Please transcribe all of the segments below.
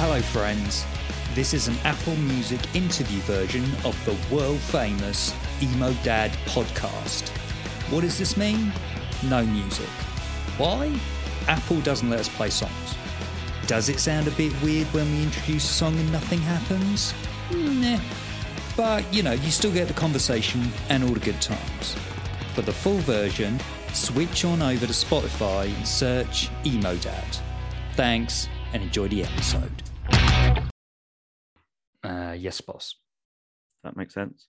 Hello, friends. This is an Apple Music interview version of the world famous Emo Dad podcast. What does this mean? No music. Why? Apple doesn't let us play songs. Does it sound a bit weird when we introduce a song and nothing happens? Nah. But, you know, you still get the conversation and all the good times. For the full version, switch on over to Spotify and search Emo Dad. Thanks and enjoy the episode. Uh, yes, boss. That makes sense.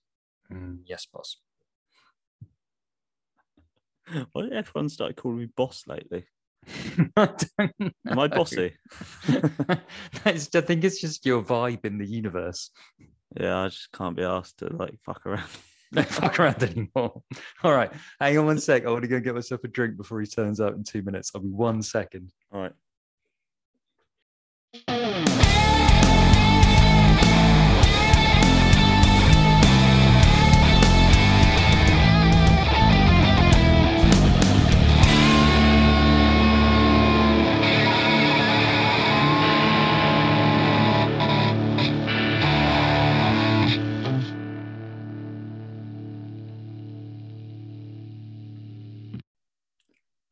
Mm, yes, boss. Why did everyone start calling me boss lately? I don't Am I bossy? That's- I think it's just your vibe in the universe. Yeah, I just can't be asked to like fuck around. Don't fuck around anymore. All right, hang on one sec. I want to go and get myself a drink before he turns out in two minutes. I'll be one second. All right.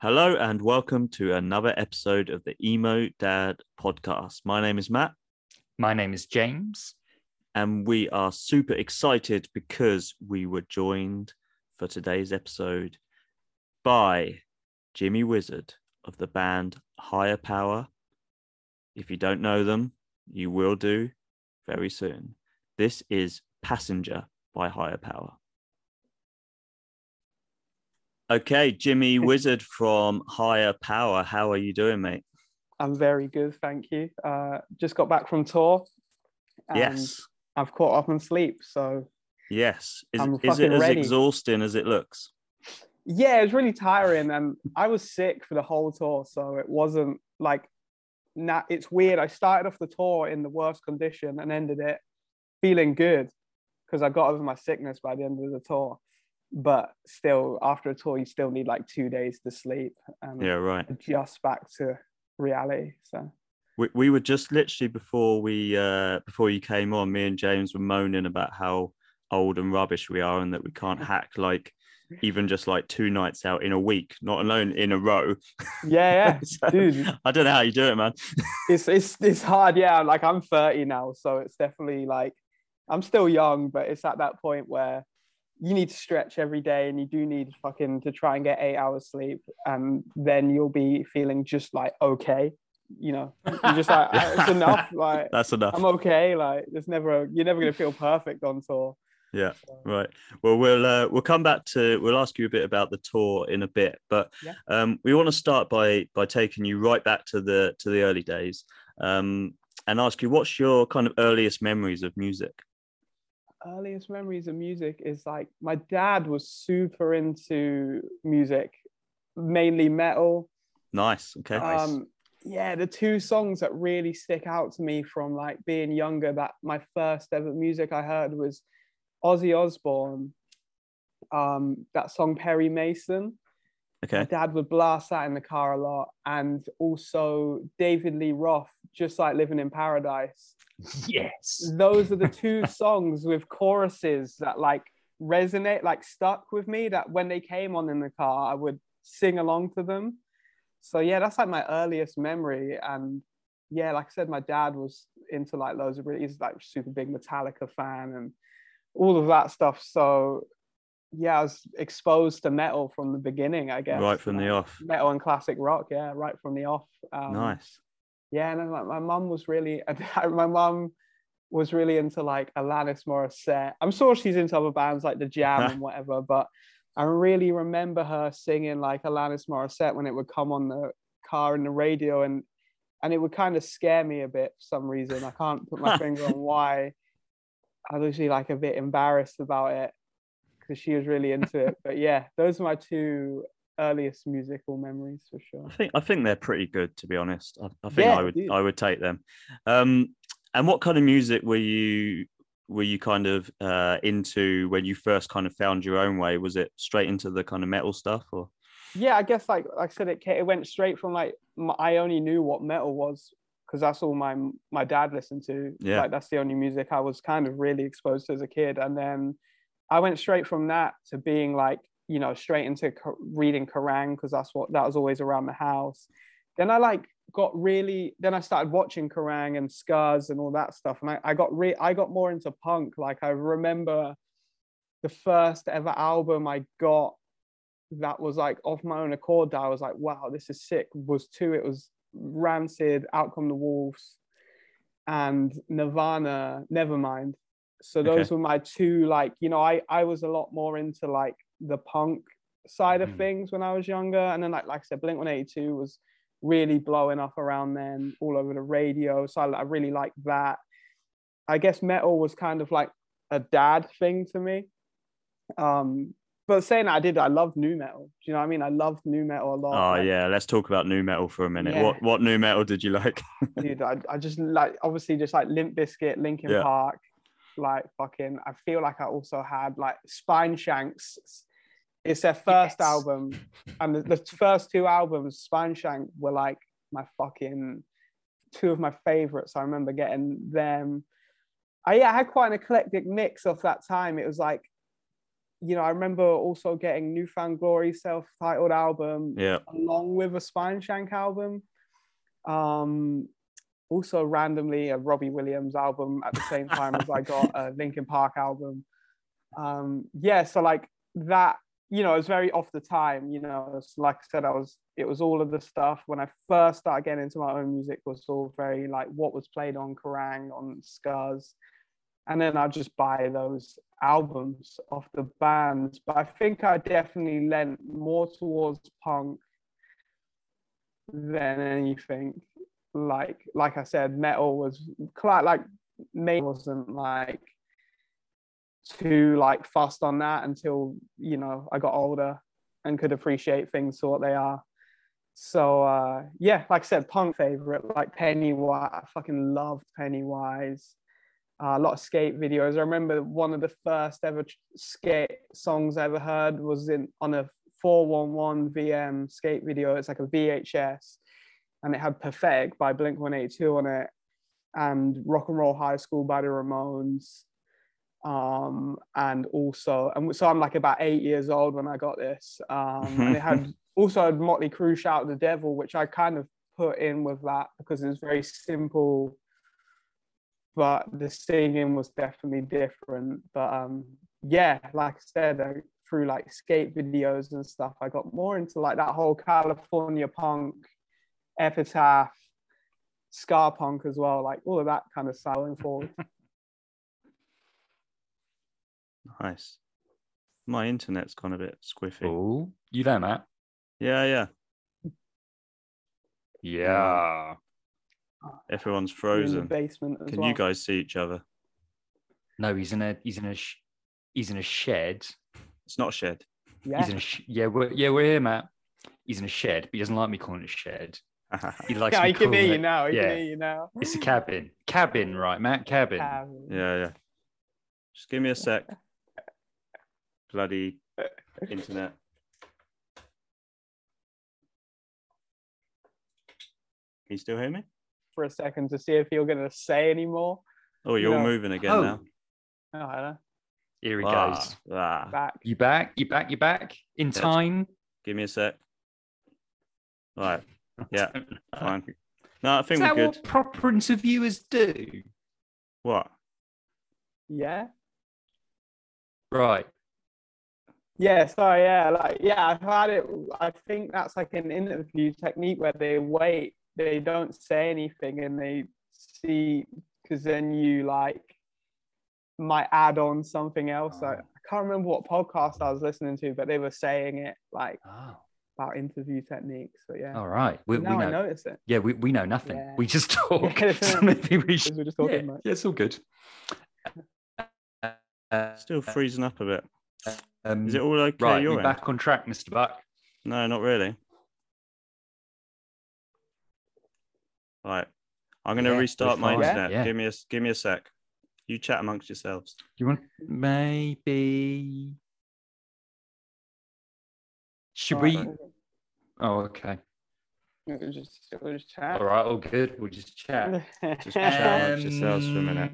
Hello and welcome to another episode of the Emo Dad podcast. My name is Matt My name is James. and we are super excited because we were joined for today's episode by Jimmy Wizard of the band Higher Power. If you don't know them, you will do very soon. This is Passenger by Higher Power. Okay, Jimmy Wizard from Higher Power. How are you doing, mate? I'm very good, thank you. Uh, just got back from tour. yes. I've caught up on sleep. So Yes. Is, is it as ready. exhausting as it looks? yeah, it was really tiring, and I was sick for the whole tour. So it wasn't like, nah, it's weird. I started off the tour in the worst condition and ended it feeling good because I got over my sickness by the end of the tour. But still, after a tour, you still need like two days to sleep and Yeah, right. just back to reality. So We, we were just literally before we uh before you came on, me and James were moaning about how old and rubbish we are and that we can't hack like even just like two nights out in a week, not alone in a row. yeah, yeah, So, dude. I don't know how you do it, man. it's it's it's hard yeah like i'm 30 now so it's definitely like i'm still young but it's at that point where you need to stretch every day and you do need fucking to try and get eight hours sleep and then you'll be feeling just like okay you know you're just like it's enough like That's enough. i'm okay like there's never a, you're never gonna feel perfect on tour Yeah, right. Well, we'll uh, we'll come back to we'll ask you a bit about the tour in a bit, but Yeah. um, we want to start by by taking you right back to the to the early days, um, and ask you what's your kind of earliest memories of music. Earliest memories of music is like my dad was super into music mainly metal Nice. Okay. um yeah the two songs that really stick out to me from like being younger that my first ever music i heard was ozzy osbourne um that song perry mason my okay. dad would blast that in the car a lot and also david lee roth just like living in paradise Yes. those are the two songs with choruses that like resonate like stuck with me that when they came on in the car i would sing along to them so yeah that's like my earliest memory and yeah like i said my dad was into like loads of really he's like super big metallica fan and all of that stuff so yeah i was exposed to metal from the beginning i guess Right from the off. metal and classic rock yeah right from the off um, Nice. Yeah, and like, my mom was really, my mum was really into like Alanis Morissette. I'm sure she's into other bands like The Jam and whatever, but I really remember her singing like Alanis Morissette when it would come on the car and the radio, and and it would kind of scare me a bit for some reason. I can't put my finger on why. I was usually like a bit embarrassed about it because she was really into it. But yeah, those are my two earliest musical memories for sure. I think I think they're pretty good to be honest. I, I think Yeah, I would dude. I would take them. Um, and what kind of music were you were you kind of uh, into when you first kind of found your own way? Was it straight into the kind of metal stuff or? yeah i guess like like i said it, it went straight from like I only knew what metal was because that's all my my dad listened to. Yeah. Like that's the only music I was kind of really exposed to as a kid. And then I went straight from that to being like, you know, straight into reading Quran because that's what that was always around the house. Then I like got really then I started watching Kerrang and Scuzz and all that stuff. And I, I got re I got more into punk. Like I remember the first ever album I got that was like off my own accord that I was like, wow, this is sick. Was two, it was Rancid, Out Come the Wolves, and Nirvana, Nevermind. So those Okay. were my two, like, you know, I I was a lot more into like the punk side Mhm. of things when I was younger. And then like like I said, Blink 182 was really blowing up around then, all over the radio. So I, I really liked that. I guess metal was kind of like a dad thing to me. Um, but saying that I did, I loved nu metal. Do you know what I mean? I loved nu metal a lot. Oh Like, yeah, let's talk about nu metal for a minute. Yeah. What what nu metal did you like? dude, I, I just like obviously just like Limp Bizkit, Linkin Yeah. Park, like fucking. I feel like I also had like Spineshanks. It's their first Yes. album, and the, the first two albums, Spineshank, were like my fucking two of my favorites. I remember getting them. I yeah, I had quite an eclectic mix of that time. It was like, you know, I remember also getting New Found Glory self-titled album yeah. along with a Spineshank album. Um, also randomly a Robbie Williams album at the same time as I got a Linkin Park album. Um, yeah, so like that, you know, it was very off the time. You know, like I said, I was. It was all of the stuff when I first started getting into my own music was all very like what was played on Kerrang, on Scuzz, and then I'd just buy those albums off the bands. But I think I definitely lent more towards punk than anything. Like like I said, metal was quite like me wasn't like too like fussed on that until you know I got older and could appreciate things for what they are. So uh yeah, like I said, punk favorite like Pennywise. I fucking loved Pennywise. Uh, a lot of skate videos. I remember one of the first ever skate songs I ever heard was in on a 411 VM skate video. It's like a VHS, and it had "Perfect" by Blink 182 on it, and "Rock and Roll High School" by the Ramones. Um, and also, and so I'm like about eight years old when I got this. Um, and it had also had Motley Crue "Shout the Devil," which I kind of put in with that because it was very simple but the singing was definitely different. But um, yeah, like I said, I, through like skate videos and stuff, I got more into like that whole California punk, epitaph, ska punk as well, like all of that kind of style going forward. Nice. My internet's gone a bit squiffy. Oh, you there, Matt? Yeah, yeah. Yeah. Everyone's In the frozen. basement as Can well. you guys see each other? No, he's in a he's in a sh- he's in a shed. It's not a shed. Yeah. He's in a sh- yeah, we're yeah, we're here, Matt. He's in a shed, but he doesn't like me calling it a shed. He likes Yeah, me I can hear calling you it- now. I yeah. can hear you now. It's a cabin. Cabin, right, Matt? Cabin. Cabin. yeah, yeah. Just give me a sec. Bloody internet. Can you still hear me? For a second to see if you're going to say any more. Oh, you're all No. moving again Oh. now. Oh, hello. Here he Ah, goes. ah. Back. You back? You back? You back? In Yes. time? Give me a sec. Right. Yeah, fine. No, I think that we're good. what good. proper interviewers do? What? Yeah. Right. Yeah, sorry, yeah, like yeah, I've had it. I think that's like an interview technique where they wait, they don't say anything, and they see because then you like might add on something else. I, Oh. I can't remember what podcast I was listening to, but they were saying it like Oh. about interview techniques. So yeah, All right. We, we now I know. notice it Yeah, we, we know nothing. Yeah. We just talk. Yeah, so maybe we should. we're just talking Yeah, about. yeah, it's all good. Uh, Still freezing up a bit. Um, Is it all okay? right? You're back on track, Mr. Buck. No, not really. Right. I'm going to Yeah, restart my fine. internet. Yeah. Give me a s- give me a sec. You chat amongst yourselves. You want maybe? Should we? Oh, okay. We'll just, we'll just chat. All right, all good. We'll just chat. Just chat amongst yourselves for a minute.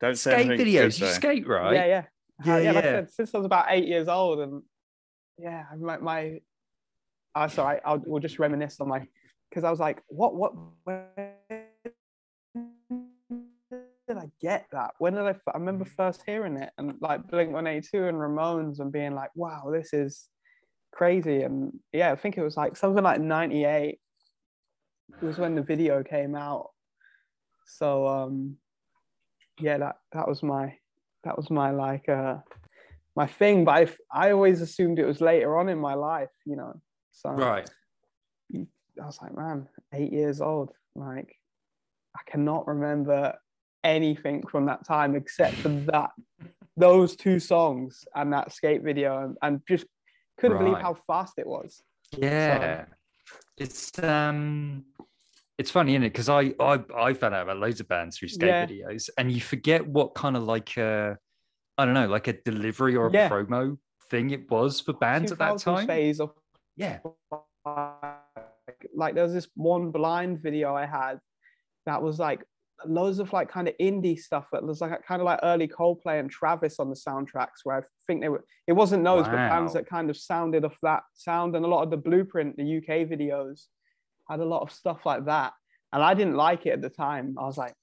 Don't say Skate anything videos. good, You though. skate, right? Yeah, yeah. Yeah, Uh, yeah, like I said, since I was about eight years old, and yeah, my, my uh, sorry, I'll we'll just reminisce on my because I was like, what, what, where did I get that? When did I? I remember first hearing it, and like Blink One Eighty Two and Ramones, and being like, wow, this is crazy, and yeah, I think it was like something like ninety eight. Was when the video came out, so um, yeah, that that was my that was my like uh my thing but I, I always assumed it was later on in my life you know so Right. i was like man eight years old like i cannot remember anything from that time except for that those two songs and that skate video and, and just couldn't believe how fast it was Yeah. It's um it's funny, isn't it? Because I, I I found out about loads of bands through skate Yeah. videos, and you forget what kind of like uh I don't know, like a delivery or a Yeah. promo thing it was for bands at that time. phase of Yeah. like there was this one blind video I had that was like loads of like kind of indie stuff that was like kind of like early Coldplay and Travis on the soundtracks where I think they were it wasn't those but bands that kind of sounded of that sound and a lot of the blueprint the UK videos had a lot of stuff like that and I didn't like it at the time I was like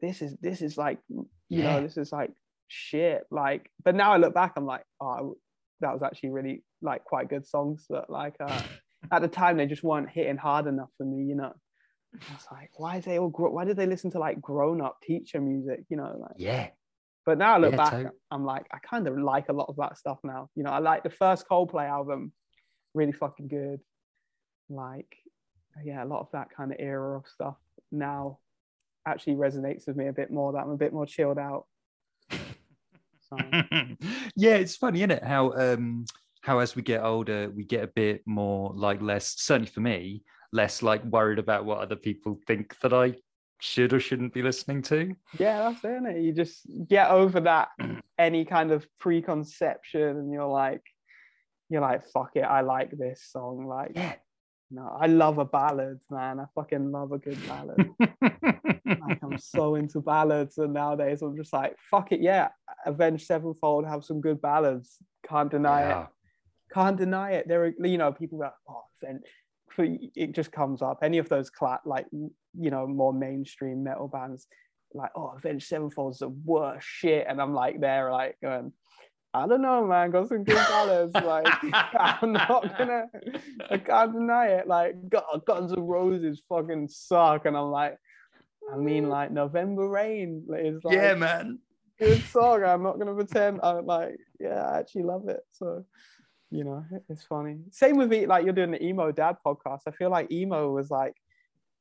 this is this is like you Yeah. know this is like shit like but now I look back I'm like oh that was actually really like quite good songs that like uh at the time they just weren't hitting hard enough for me, you know. I was like, why is they all gro- why did they listen to like grown up teacher music, you know? Like, Yeah. but now I look Yeah, back, tot- I'm like, I kind of like a lot of that stuff now. You know, I like the first Coldplay album, really fucking good. Like, yeah, a lot of that kind of era of stuff now actually resonates with me a bit more. That I'm a bit more chilled out. So, yeah, it's funny, isn't it? How um how as we get older, we get a bit more like less certainly for me, less like worried about what other people think that I should or shouldn't be listening to. yeah, that's it, innit? You just get over that any kind of preconception, and you're like, you're like, fuck it, I like this song. Like, Yeah. No, I love a ballad, man. I fucking love a good ballad. like, I'm so into ballads, and nowadays I'm just like, fuck it, yeah. Avenged Sevenfold have some good ballads. Can't deny it. Can't deny it. There are, you know, people that, oh, then it just comes up. Any of those cla- like, you know, more mainstream metal bands, like, oh, Avenged Sevenfold's the worst shit, and I'm like, they're like, going, I don't know, man. Got some good ballads. Like, I'm not gonna, I can't deny it. Like, Gu- Guns N' Roses fucking suck, and I'm like, I mean, like, November Rain is like, yeah, man. good song. I'm not gonna pretend. I'm like, yeah, I actually love it. So, you know, it's funny. Same with me. Like you're doing the emo dad podcast. I feel like emo was like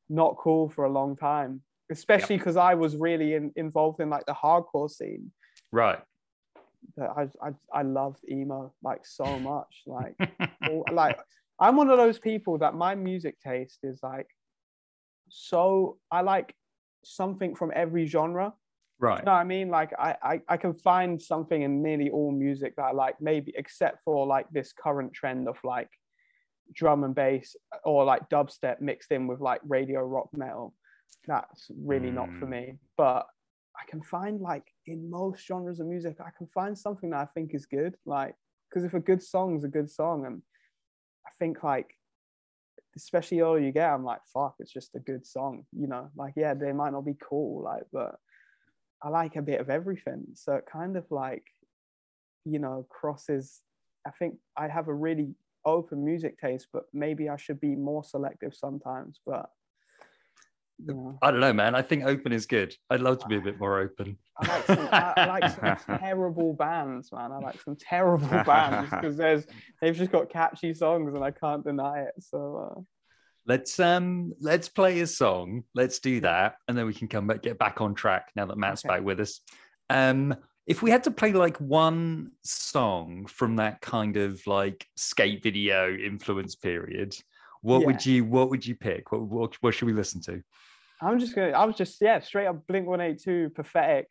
not cool for a long time, especially because I was really in, involved in like the hardcore scene. Right. That I, I I loved emo like so much. Like all- like I'm one of those people that my music taste is like so I like something from every genre. Right. No, I mean like I, I I can find something in nearly all music that I like, maybe except for like this current trend of like drum and bass or like dubstep mixed in with like radio rock metal. That's really not for Mm. me. But I can find like in most genres of music, I can find something that I think is good. Like because if a good song is a good song, and I think like especially older you get, I'm like, fuck, it's just a good song. You know, like yeah, they might not be cool, like, but I like a bit of everything. So it kind of like, you know, crosses. I think I have a really open music taste, but maybe I should be more selective sometimes. But know, I don't know, man. I think open is good. I'd love to be a bit more open. I like some, I, I like some terrible bands, man. I like some terrible bands because there's they've just got catchy songs and I can't deny it. So uh, Let's um let's play a song. Let's do that, and then we can come back, get back on track now that Matt's Okay. back with us. Um, if we had to play like one song from that kind of like skate video influence period, what would you what would you pick? What, what what should we listen to? I'm just gonna. I was just yeah, straight up Blink One Eight Two, pathetic.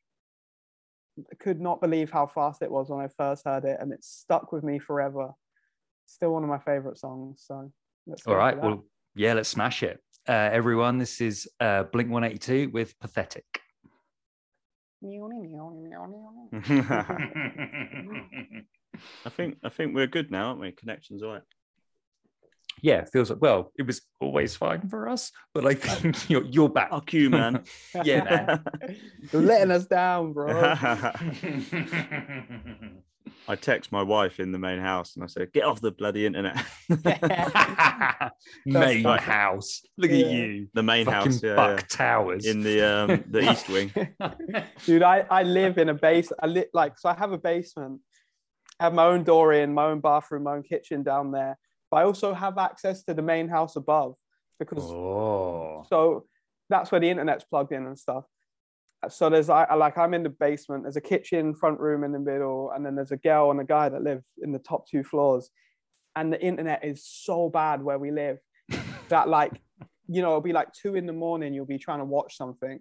Could not believe how fast it was when I first heard it, and it stuck with me forever. Still one of my favorite songs. So let's go All for right, that. well Yeah, let's smash it. Uh, everyone, this is uh, Blink 182 with Pathetic. I think I think we're good now, aren't we? Connections all right. Yeah, it feels like, well, it was always fine for us, but I think you're, you're back. Fuck you, man. Yeah, man. You're letting us down, bro. I text my wife in the main house and I said, "Get off the bloody internet." Main fine. house. Look Yeah. at you. the main Fucking house, yeah, Buck yeah. Towers. in the um, the east wing. Dude, I, I live in a base. I live like so. I have a basement. I have my own door in, my own bathroom, my own kitchen down there. But I also have access to the main house above because oh. so that's where the internet's plugged in and stuff. So there's I I- like I'm in the basement. There's a kitchen, front room in the middle, and then there's a girl and a guy that live in the top two floors. And the internet is so bad where we live that like you know it'll be like two in the morning. You'll be trying to watch something.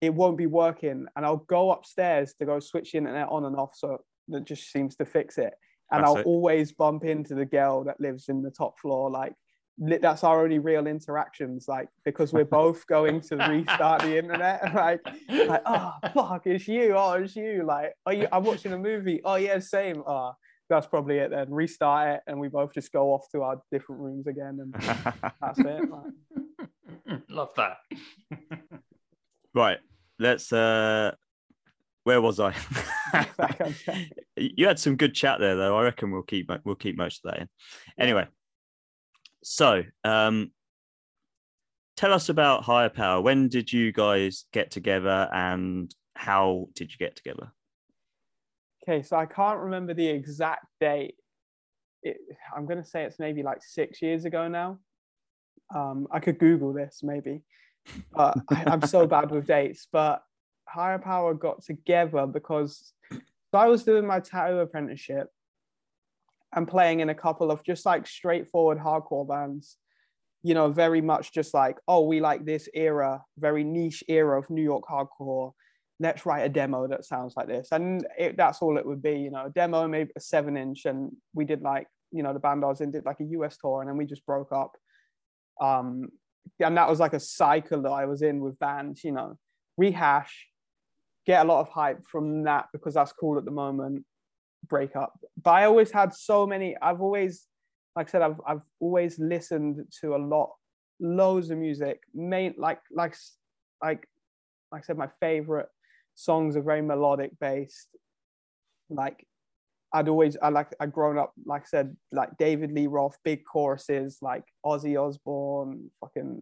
It won't be working, and I'll go upstairs to go switch the internet on and off. So that just seems to fix it. And I'll Classic. always bump into the girl that lives in the top floor, like li- that's our only real interactions like because we're both going to restart the internet like like oh fuck it's you oh it's you like are you i'm watching a movie oh yeah same oh that's probably it then restart it and we both just go off to our different rooms again and that's it like, Love that. right, let's. uh Where was I? back on track. you had some good chat there, though. I reckon we'll keep we'll keep most of that in. Anyway, so um, tell us about Higher Power. When did you guys get together, and how did you get together? okay so i can't remember the exact date it, i'm going to say it's maybe like six years ago now um, i could google this maybe but I, i'm so bad with dates but higher power got together because so i was doing my tattoo apprenticeship and playing in a couple of just like straightforward hardcore bands you know very much just like oh we like this era very niche era of new york hardcore. Let's write a demo that sounds like this. And it, that's all it would be you know demo maybe a seven inch. And we did like you know the band i was in did like a us tour and then we just broke up. Um and that was like a cycle that i was in with bands you know rehash get a lot of hype from that because that's cool at the moment. Break up. But i always had so many i've always like i said i've, I've always listened to a lot loads of music. Main like like like like i said my favorite songs are very melodic based. Like i'd always i like i'd grown up like i said like david lee roth big choruses like ozzy osbourne fucking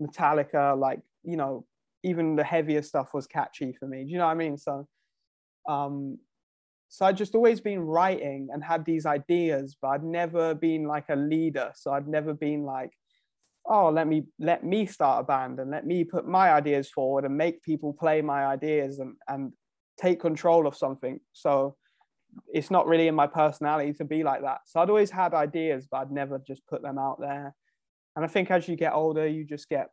metallica like you know even the heavier stuff was catchy for me. Do you know what i mean? So um so i'd just always been writing and had these ideas but i'd never been like a leader. So i'd never been like oh let me let me start a band and let me put my ideas forward and make people play my ideas and and take control of something. So it's not really in my personality to be like that. So i'd always had ideas but i'd never just put them out there. And i think as you get older you just get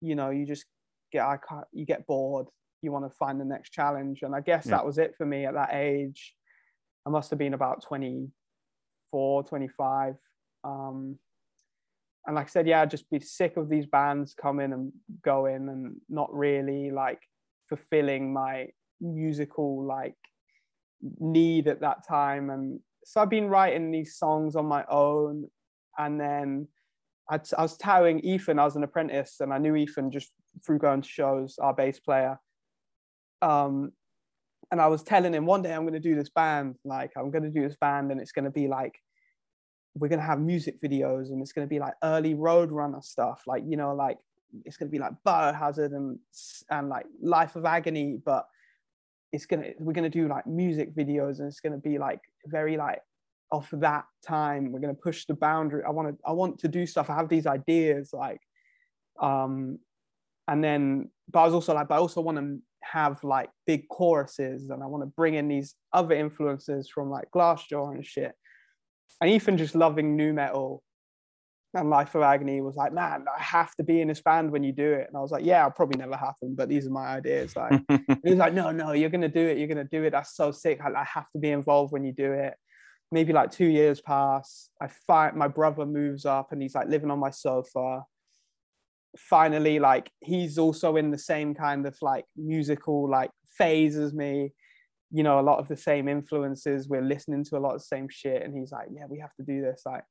you know you just get i can't you get bored you want to find the next challenge and i guess Yeah. that was it for me at that age i must have been about 24 25 um and like I said, yeah, I'd just be sick of these bands coming and going and not really like fulfilling my musical like need at that time. And so I've been writing these songs on my own. And then I'd, was tattooing Ethan, I was an apprentice, and I knew Ethan just through going to shows, our bass player. Um, and I was telling him one day I'm going to do this band, like I'm going to do this band, and it's going to be like we're gonna have music videos and it's gonna be like early Roadrunner stuff, like you know, like it's gonna be like Biohazard and and like Life of Agony, but it's gonna we're gonna do like music videos and it's gonna be like very like off that time. We're gonna push the boundary. I want to I want to do stuff. I have these ideas like, um, and then but I was also like, but I also want to have like big choruses and I want to bring in these other influences from like Glassjaw and shit and Ethan just loving nu metal and Life of Agony was like, man, I have to be in this band when you do it. And I was like, yeah, I'll probably never happen, but these are my ideas. Like, he was like, no, no, you're gonna do it. You're gonna do it. That's so sick. I, I have to be involved when you do it. maybe like two years pass. I find my brother moves up and he's like living on my sofa. Finally, like he's also in the same kind of like musical like phase as me. You know, a lot of the same influences. We're listening to a lot of the same shit. And he's like, yeah, we have to do this. Like,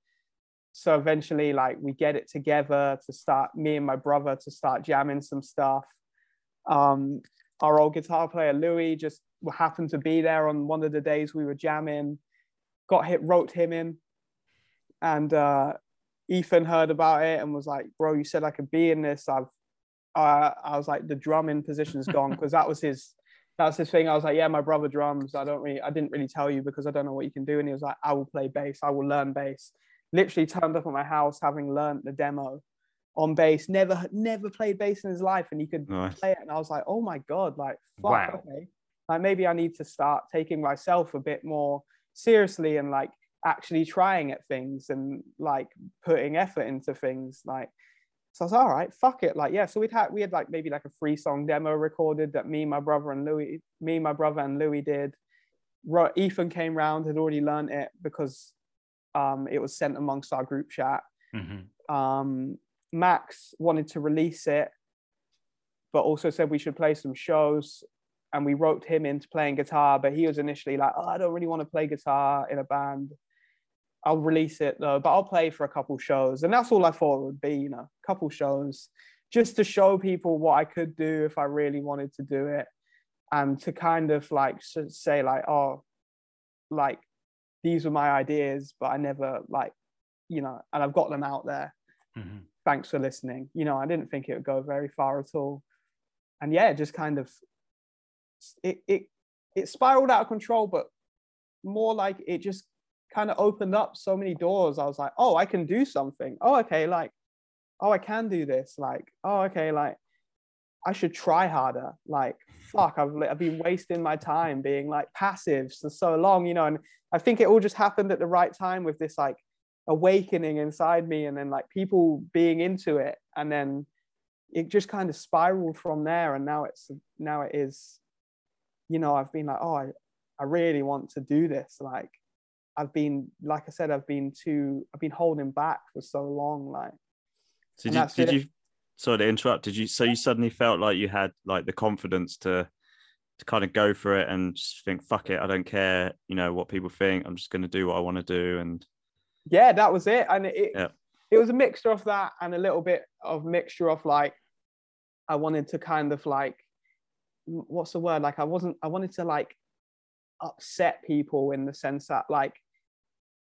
so eventually, like we get it together to start me and my brother to start jamming some stuff. Um, our old guitar player Louis just happened to be there on one of the days we were jamming got hit, wrote him in, and uh, Ethan heard about it and was like, "Bro, you said I could be in this. I've." Uh, I was like, "The drumming position's gone," because that was his. That was his thing. I was like, "Yeah, my brother drums. I don't really. I didn't really tell you because I don't know what you can do." And he was like, "I will play bass. I will learn bass." Literally turned up at my house having learned the demo on bass. Never, never played bass in his life, and he could nice. play it. And I was like, "Oh my god! Like, fuck, wow. okay. Like maybe I need to start taking myself a bit more." seriously and like actually trying at things and like putting effort into things like so I was all right, fuck it. Like, yeah. So we'd had we had like maybe like a free song demo recorded that me, my brother, and Louis, me, my brother, and Louis did. Ethan came round, had already learned it because um, it was sent amongst our group chat. Mm-hmm. Um, Max wanted to release it, but also said we should play some shows and we roped him into playing guitar, but he was initially like, oh, I don't really want to play guitar in a band. I'll release it though, but I'll play for a couple shows. And that's all I thought it would be, you know, a couple shows just to show people what I could do if I really wanted to do it. And to kind of like say, like, oh, like these were my ideas, but I never like, you know, and I've got them out there. Mm-hmm. Thanks for listening. You know, I didn't think it would go very far at all. And yeah, just kind of it it it spiraled out of control, but more like it just kind of opened up so many doors. I was like, oh, I can do something. Oh, okay, like, oh, I can do this. Like, oh, okay, like, I should try harder. Like, fuck, I've I've been wasting my time being like passive for so long, you know. And I think it all just happened at the right time with this like awakening inside me, and then like people being into it, and then it just kind of spiraled from there. And now it's now it is you know, I've been like, oh, I, I really want to do this. Like, I've been, like I said, I've been too, I've been holding back for so long. Like, so did, did you, sorry to interrupt, did you, so you suddenly felt like you had like the confidence to, to kind of go for it and just think, fuck it, I don't care, you know, what people think. I'm just going to do what I want to do. And yeah, that was it. And it, yeah. it was a mixture of that and a little bit of mixture of like, I wanted to kind of like what's the word like i wasn't i wanted to like upset people in the sense that like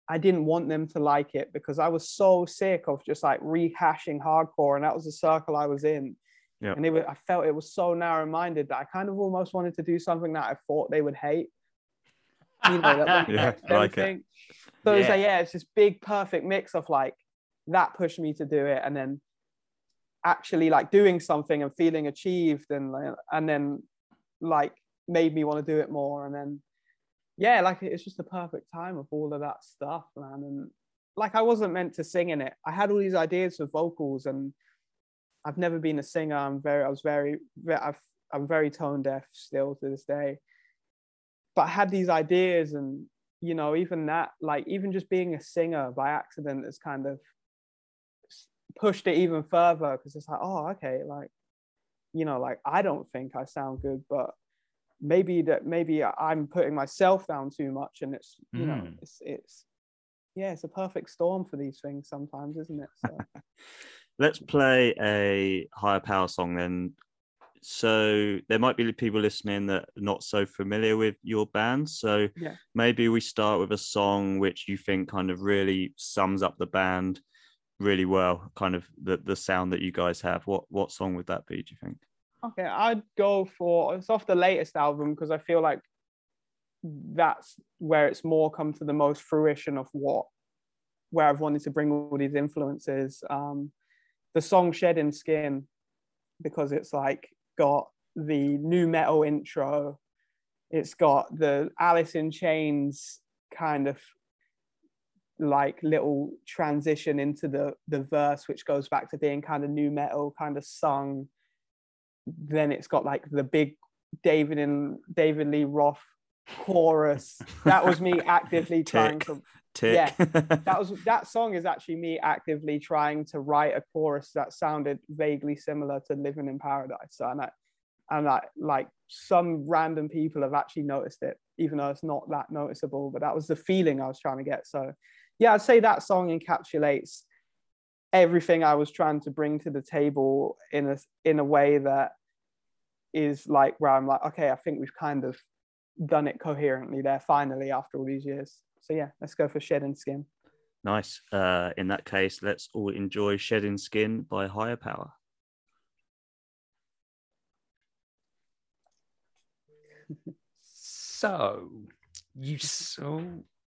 i didn't want them to like it because i was so sick of just like rehashing hardcore and that was the circle i was in yeah. and it was, i felt it was so narrow-minded that i kind of almost wanted to do something that i thought they would hate you know that yeah, like it. so yeah. it's like yeah it's this big perfect mix of like that pushed me to do it and then actually like doing something and feeling achieved and and then like made me want to do it more and then yeah like it's just the perfect time of all of that stuff man and like i wasn't meant to sing in it. I had all these ideas for vocals and i've never been a singer. I'm very i was very, I've, i'm very tone deaf still to this day. But i had these ideas and you know even that like even just being a singer by accident has kind of pushed it even further because it's like oh okay like you know like i don't think i sound good but maybe that maybe i'm putting myself down too much and it's you mm. know hmm. it's it's yeah it's a perfect storm for these things sometimes isn't it so. let's play a higher power song then so there might be people listening that are not so familiar with your band so yeah. maybe we start with a song which you think kind of really sums up the band really well, kind of the the sound that you guys have. What what song would that be? Do you think? Okay, I'd go for it's off the latest album because I feel like that's where it's more come to the most fruition of what where I've wanted to bring all these influences. Um, the song Shedding Skin, because it's like got the nu metal intro, it's got the Alice in Chains kind of like little transition into the the verse which goes back to being kind of nu metal kind of sung then it's got like the big david and david lee roth chorus. That was me actively trying to Tick. Yeah, that was that song is actually me actively trying to write a chorus that sounded vaguely similar to living in paradise so, and I, and I, like some random people have actually noticed it even though it's not that noticeable but that was the feeling i was trying to get so yeah i'd say that song encapsulates everything i was trying to bring to the table in a in a way that is like where i'm like okay i think we've kind of done it coherently there finally after all these years so yeah, let's go for Shedding Skin. Nice. Uh, in that case, let's all enjoy Shedding Skin by Higher Power. So, you so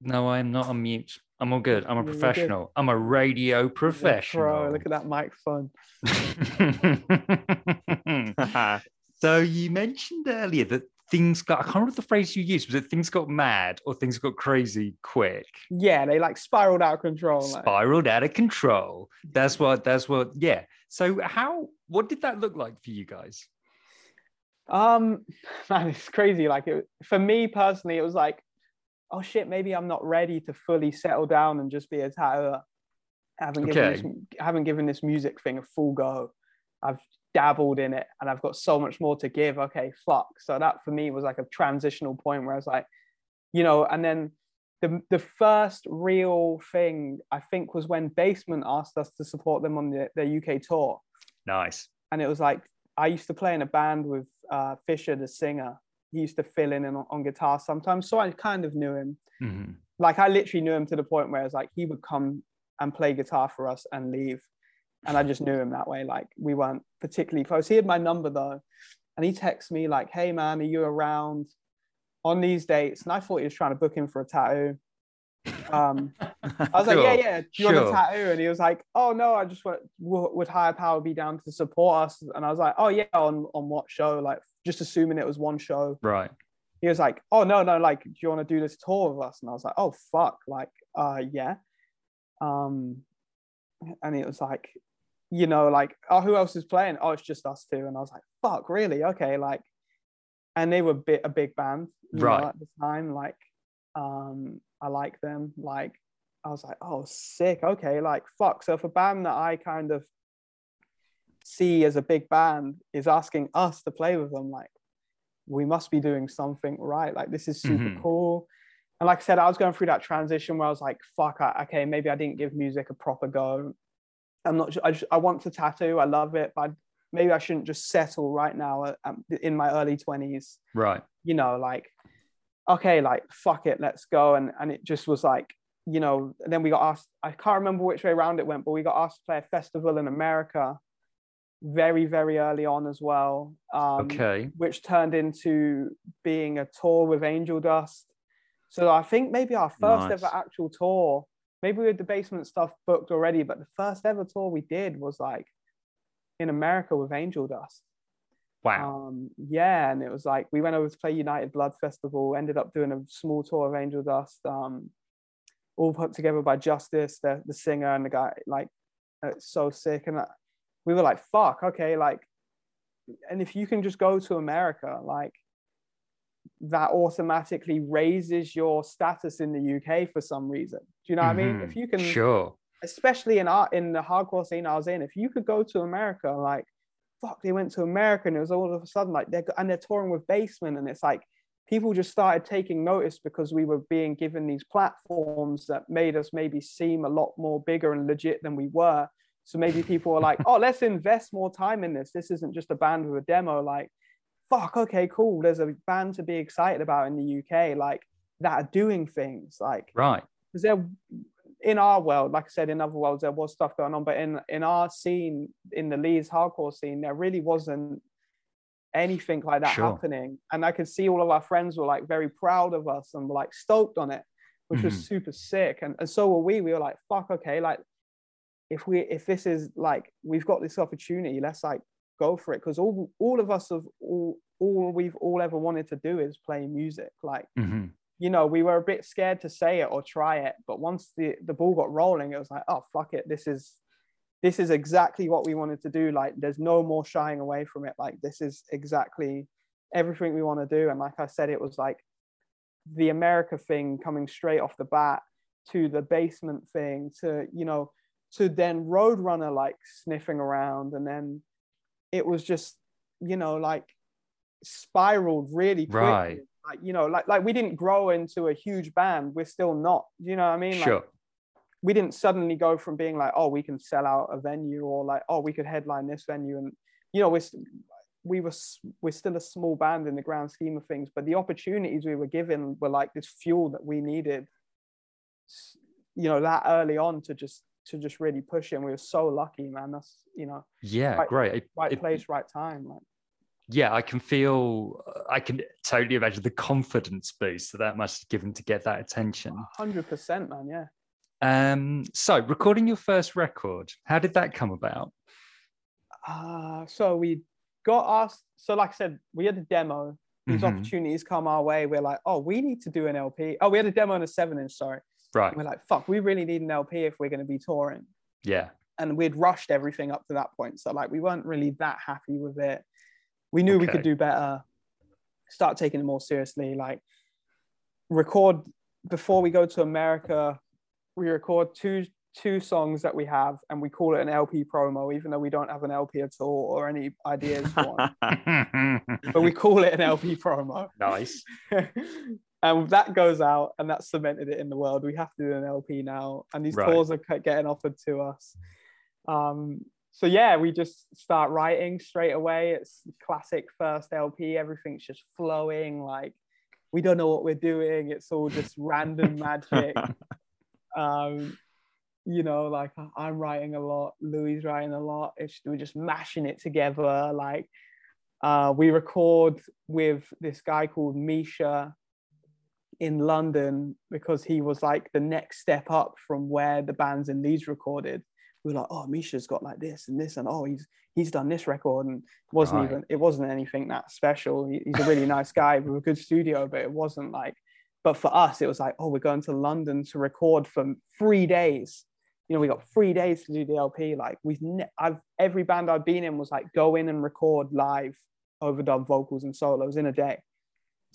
no, I'm not on mute. I'm all good. I'm a professional. I'm a radio professional. Bro, look at that microphone. so you mentioned earlier that things got I can't remember the phrase you used. Was it things got mad or things got crazy quick? Yeah, they like spiraled out of control. Like, Spiraled out of control. That's what that's what yeah. So how what did that look like for you guys? um, man, it's crazy. Like it, for me personally, it was like, oh shit, maybe I'm not ready to fully settle down and just be a tattooer. I haven't given Okay. this, I haven't given this music thing a full go. I've dabbled in it and I've got so much more to give. Okay, fuck. So that for me was like a transitional point where I was like, you know, and then the the first real thing I think was when Basement asked us to support them on the, their UK tour. Nice. And it was like I used to play in a band with uh, Fisher, the singer. He used to fill in on, on guitar sometimes, so I kind of knew him. Mhm. Like I literally knew him to the point where I was like he would come and play guitar for us and leave, and I just knew him that way. Like we weren't particularly close. He had my number though, and he texted me like, "Hey man, are you around on these dates?" And I thought he was trying to book him for a tattoo. Um, I was like, yeah, Sure, yeah, do you want a tattoo? And he was like, oh no, I just want w- would higher power be down to support us? And I was like, oh yeah, on on what show? Like just assuming it was one show. Right. He was like, oh no, no, like, do you want to do this tour with us? And I was like, oh fuck, like, uh, yeah. Um, and it was like, you know, like, oh, who else is playing? Oh, it's just us two. And I was like, fuck, really? Okay, like, and they were bit a big band, you know, Right. at the time. Like, um, I like them. Like, I was like, oh, sick. Okay, like, fuck. So if a band that I kind of see as a big band is asking us to play with them, like, we must be doing something right. Like, this is super Mhm. cool. And like I said, I was going through that transition where I was like, fuck, I, okay, maybe I didn't give music a proper go. I'm not, I, just, I want to tattoo. I love it, but maybe I shouldn't just settle right now uh, um, in my early 20s Right. you know, like, okay, like, fuck it, let's go. And and it just was like, you know, then we got asked, I can't remember which way around it went, but we got asked to play a festival in America very, very early on as well. Um, Okay. Which turned into being a tour with Angel Dust. So I think maybe our first Nice. ever actual tour, maybe we had the basement stuff booked already, but the first ever tour we did was like in America with Angel Dust. Wow. Um, yeah, and it was like we went over to play United Blood Festival, ended up doing a small tour of Angel Dust, um, all put together by Justice, the, the singer and the guy. Like, it's so sick. And uh, we were like, fuck, okay, like, and if you can just go to America, like, that automatically raises your status in the UK for some reason. Do you know what I mean? Mhm. If you can, Sure. especially in art, in the hardcore scene I was in, if you could go to America, like fuck, they went to America and it was all of a sudden like they're and they're touring with Basement, and it's like people just started taking notice because we were being given these platforms that made us maybe seem a lot more bigger and legit than we were. So maybe people were like, oh, let's invest more time in this. This isn't just a band with a demo. Like, fuck, okay, cool. There's a band to be excited about in the UK, like that are doing things. Like, Right. because there in our world like i said in other worlds there was stuff going on but in in our scene in the leeds hardcore scene there really wasn't anything like that Sure. happening and i could see all of our friends were like very proud of us and were like stoked on it which Mhm. was super sick and, and so were we we were like fuck okay like if we if this is like we've got this opportunity let's like go for it because all all of us have all all we've all ever wanted to do is play music like hmm you know, we were a bit scared to say it or try it, but once the the ball got rolling, it was like, oh fuck it, this is this is exactly what we wanted to do. Like, there's no more shying away from it. Like, this is exactly everything we want to do. And like I said, it was like the America thing coming straight off the bat to the basement thing to you know to then Roadrunner like sniffing around and then it was just you know like spiraled really quickly. Right. Like you know like like we didn't grow into a huge band. We're still not. You know what I mean? Like, Sure. we didn't suddenly go from being like, oh, we can sell out a venue or like, oh, we could headline this venue, and you know, we're we were we're still a small band in the grand scheme of things, but the opportunities we were given were like this fuel that we needed, you know, that early on to just to just really push it. And we were so lucky, man. That's you know, Yeah, Right- great. It- right it- place, right time. Like, yeah, I can feel, I can totally imagine the confidence boost that that must have given to get that attention. hundred percent, man. Yeah. Um, so recording your first record, how did that come about? Uh, so we got asked. So, like I said, we had a demo. These Mhm. opportunities come our way. We're like, oh, we need to do an LP. Oh, we had a demo and a seven inch. Sorry. Right. We're like, fuck, we really need an LP if we're going to be touring. Yeah. And we'd rushed everything up to that point. So, like, we weren't really that happy with it. We knew we could do better, start taking it more seriously. Like, record before we go to America, we record two two songs that we have and we call it an LP promo, even though we don't have an LP at all or any ideas for one. but we call it an LP promo. nice. and that goes out and that cemented it in the world. We have to do an LP now, and these Right. tours are getting offered to us. Um, so yeah, we just start writing straight away. It's classic first LP. Everything's just flowing. Like we don't know what we're doing. It's all just random magic. Um, you know, like I'm writing a lot. Louis writing a lot. It's, we're just mashing it together. Like uh, we record with this guy called Misha in London because he was like the next step up from where the bands in Leeds recorded. We were like, oh, Misha's got like this and this, and oh, he's he's done this record, and it wasn't Right. even it wasn't anything that special. He- he's a really nice guy with a good studio, but it wasn't like. But for us, it was like, oh, we're going to London to record for three days. You know, we got three days to do the LP. Like we've, ne- I've every band I've been in was like go in and record live overdub vocals and solos in a day.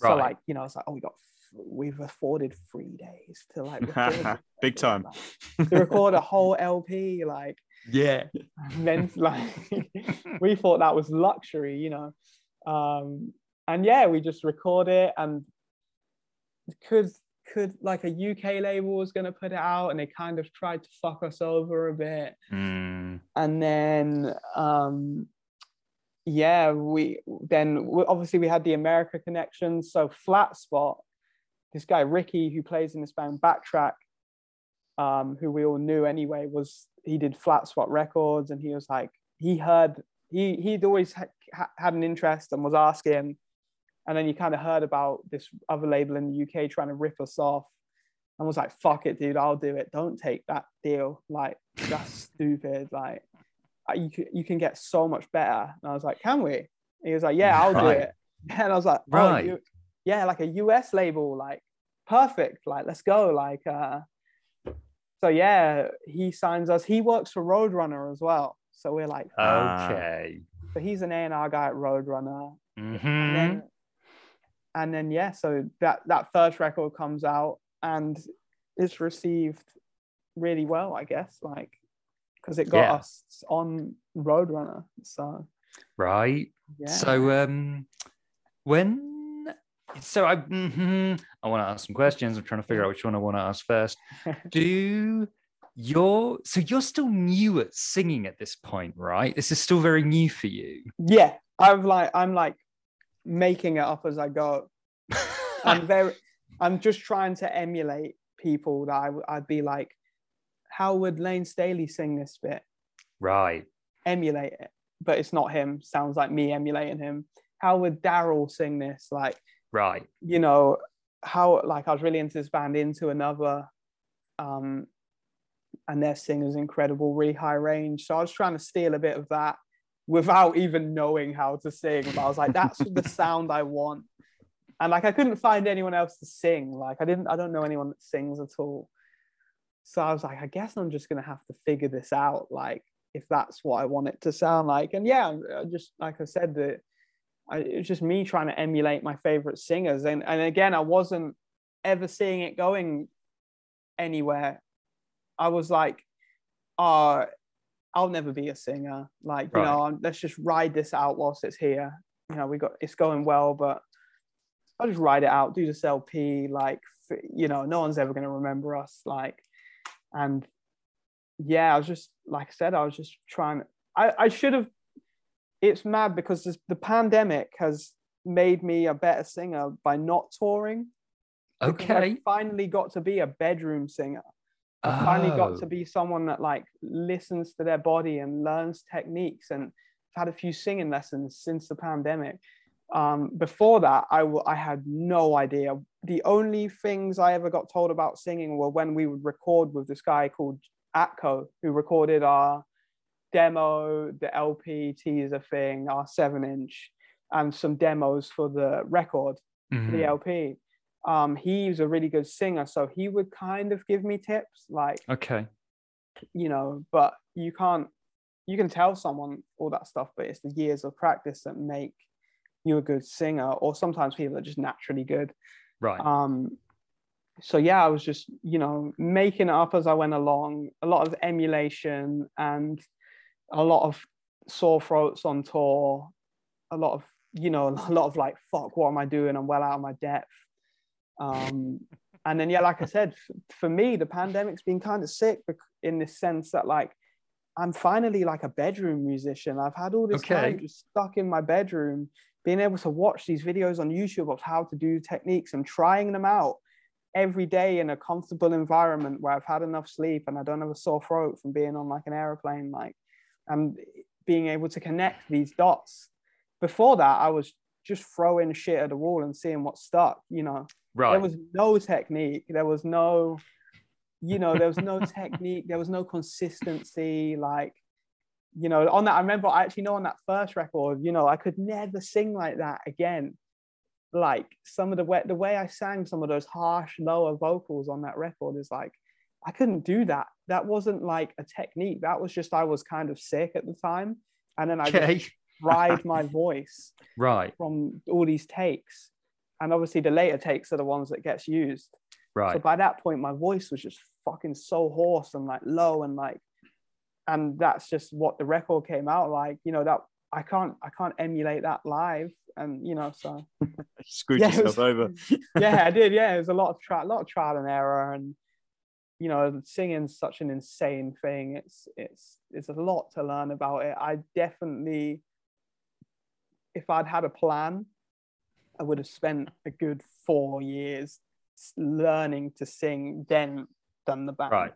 Right. So like, you know, it's like, oh, we got, we've afforded three days to like, Big time. like, to record a whole LP. Like, Yeah. then like, we thought that was luxury, you know. Um, and yeah, we just record it and could could like a UK label was gonna put it out and they kind of tried to fuck us over a bit Mm, and then um yeah we then obviously we had the america connection so flat spot this guy ricky who plays in this band backtrack um who we all knew anyway was he did flat spot records and he was like he heard he he'd always ha- ha- had an interest and was asking and then you kind of heard about this other label in the uk trying to rip us off and was like fuck it dude i'll do it. Don't take that deal. Like that's stupid. Like you can, you can get so much better. And i was like can we? He was like yeah i'll do it. And i was like oh, Right. you- yeah like a us label like perfect like let's go like uh so yeah he signs us he works for roadrunner as well so we're like Ah. okay. so he's an a&r guy at roadrunner and Mhm. then and then yeah so that that first record comes out and it's received really well i guess like because it got Yeah. us on roadrunner so Right. yeah So um when so I mhm, I want to ask some questions. I'm trying to figure out which one I want to ask first. Do you're so you're still new at singing at this point, right? This is still very new for you. yeah i'm like i'm like making it up as i go i'm very i'm just trying to emulate people that I'd be like how would Layne Staley sing this bit right. emulate it but it's not him sounds like me emulating him how would daryl sing this like Right. you know how like I was really into this band into another um and their singer's incredible really high range. So I was trying to steal a bit of that without even knowing how to sing but I was like that's the sound I want. And like I couldn't find anyone else to sing. Like I didn't I don't know anyone that sings at all. So I was like I guess I'm just gonna have to figure this out like if that's what I want it to sound like. And yeah just like I said that I, it was just me trying to emulate my favorite singers and and again I wasn't ever seeing it going anywhere. I was like, oh, I'll never be a singer. Like, you Right. know, let's just ride this out whilst it's here. You know, we got it's going well, but I'll just ride it out, do this LP. Like, you know, no one's ever going to remember us. Like, and yeah, I was just, like I said, I was just trying. I, I should have. It's mad because this, the pandemic has made me a better singer by not touring. Okay. I finally got to be a bedroom singer. I finally got Oh, to be someone that like listens to their body and learns techniques and I've had a few singing lessons since the pandemic. Um, before that, I w- I had no idea. The only things I ever got told about singing were when we would record with this guy called Atco, who recorded our demo, the LP teaser thing, our seven inch, and some demos for the record mhm. the LP. Um, was a really good singer, so he would kind of give me tips, like Okay. you know. But you can't, you can tell someone all that stuff, but it's the years of practice that make you a good singer. Or sometimes people are just naturally good. Right. Um, so yeah, I was just you know making it up as I went along. A lot of emulation and a lot of sore throats on tour. A lot of you know a lot of like fuck, what am I doing? I'm well out of my depth. Um, and then yeah, like I said, for me, the pandemic's been kind of sick in this sense that like I'm finally like a bedroom musician. I've had all this time just stuck in my bedroom, being able to watch these videos on YouTube of how to do techniques and trying them out every day in a comfortable environment where I've had enough sleep and I don't have a sore throat from being on like an airplane, like and being able to connect these dots. Before that, I was just throwing shit at the wall and seeing what stuck, you know right. there was no technique there was no you know there was no technique there was no consistency like you know on that i remember i actually know on that first record you know i could never sing like that again like some of the way the way i sang some of those harsh lower vocals on that record is like i couldn't do that that wasn't like a technique that was just i was kind of sick at the time and then i just okay. ride my voice Right. from all these takes and obviously the later takes are the ones that gets used Right. so by that point my voice was just fucking so hoarse and like low and like and that's just what the record came out like you know that i can't i can't emulate that live and you know so Screwed Yeah, yourself was- over. yeah i did yeah it was a lot of trial a lot of trial and error and you know singing's such an insane thing it's it's it's a lot to learn about it i definitely if i'd had a plan i would have spent a good four years learning to sing then done the band Right.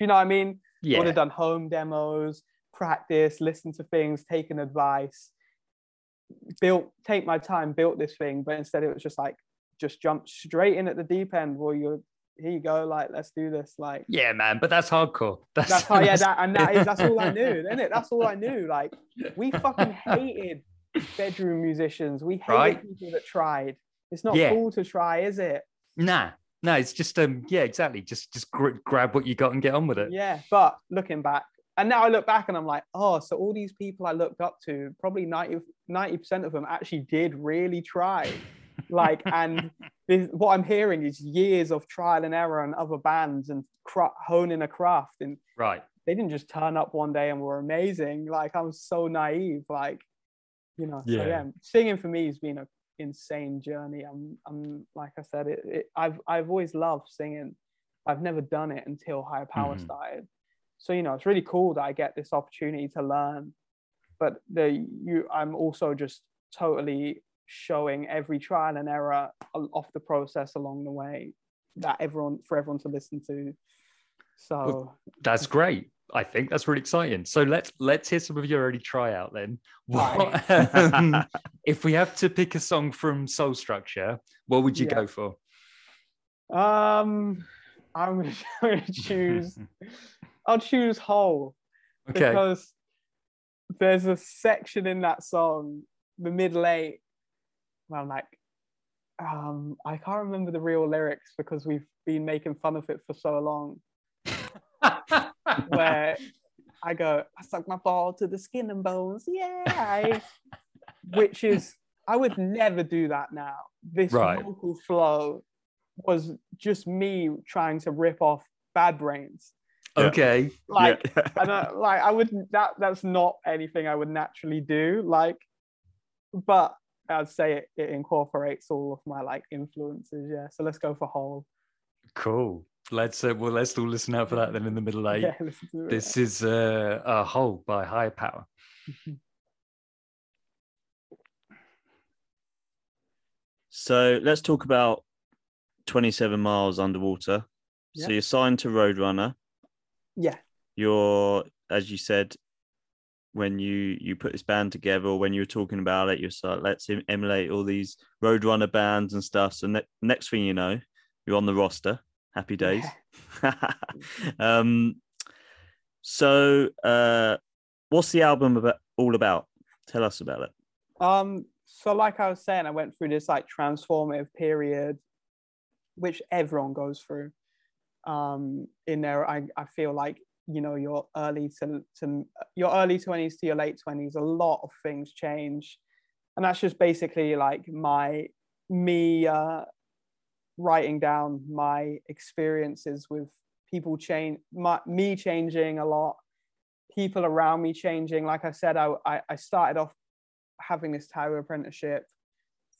you know what i mean I would have done home demos, practice, listen to things, taken advice, built, take my time, built this thing. But instead, it was just like, just jump straight in at the deep end. Well, you're here you go, like let's do this. Like Yeah, man. But that's hardcore. That's, that's how, yeah, that and that is that's all I knew, isn't it? That's all I knew. Like we fucking hated bedroom musicians. We hated Right. people that tried. It's not Yeah. cool to try, is it? Nah. No, it's just um. Yeah, exactly. Just just gr- grab what you got and get on with it. Yeah, but looking back, and now I look back and I'm like, oh, so all these people I looked up to, probably 90 percent of them actually did really try. Like, and this, what I'm hearing is years of trial and error and other bands and cra- honing a craft, and Right. they didn't just turn up one day and were amazing. Like, I'm so naive. Like, you know, so Yeah. yeah, singing for me has been an insane journey. I'm, I'm like I said, it, it I've, I've always loved singing. I've never done it until Higher Power Mhm. started. So you know, it's really cool that I get this opportunity to learn. But the you, I'm also just totally showing every trial and error o- of the process along the way that everyone for everyone to listen to. So That's great. I think that's really exciting. So let's let's hear some of your early tryout then. What, um, if we have to pick a song from Soul Structure, what would you Yeah. go for? um, I'm gonna, I'm gonna choose. I'll choose whole. Okay. because there's a section in that song, the middle eight, where I'm like, um, I can't remember the real lyrics because we've been making fun of it for so long. Where I go, I suck my ball to the skin and bones, yeah. Which is, I would never do that now. This Right. vocal flow was just me trying to rip off Bad Brains. Okay. Like, Yeah. I like I wouldn't that that's not anything I would naturally do. Like, but I'd say it, it incorporates all of my like influences. Yeah. So let's go for whole. Cool. Let's uh, well, let's all listen out for that then in the middle eight. Yeah. let's. This is uh, a whole by Higher Power. So let's talk about 27 miles underwater. Yeah. So you're signed to Roadrunner. Yeah. You're, as you said, when you you put this band together, or when you were talking about it, you're like, let's emulate all these Roadrunner bands and stuff. So ne- next thing you know, you're on the roster. Happy days. um, so uh, what's the album about, all about? Tell us about it. Um, so like I was saying, I went through this like transformative period, which everyone goes through. Um, in there, I, I feel like you know your early to to your early twenties to your late twenties, a lot of things change, and that's just basically like my me uh, writing down my experiences with people change, my, me changing a lot, people around me changing. Like I said, I I, I started off having this tower apprenticeship,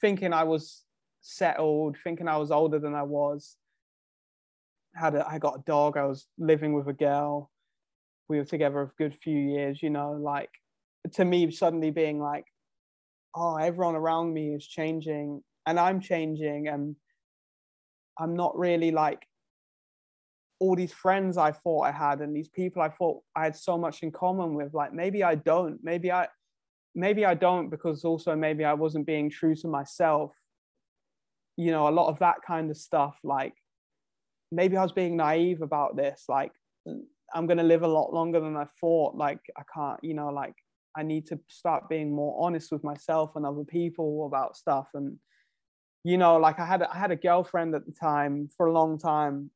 thinking I was settled, thinking I was older than I was. Had a, I got a dog. I was living with a girl. We were together a good few years. You know, like to me, suddenly being like, oh, everyone around me is changing, and I'm changing, and I'm not really like all these friends I thought I had, and these people I thought I had so much in common with. Like maybe I don't. Maybe I maybe I don't because also maybe I wasn't being true to myself. You know, a lot of that kind of stuff. Like maybe I was being naive about this. Like I'm gonna live a lot longer than I thought. Like I can't, you know, like I need to start being more honest with myself and other people about stuff. And you know, like I had I had a girlfriend at the time for a long time,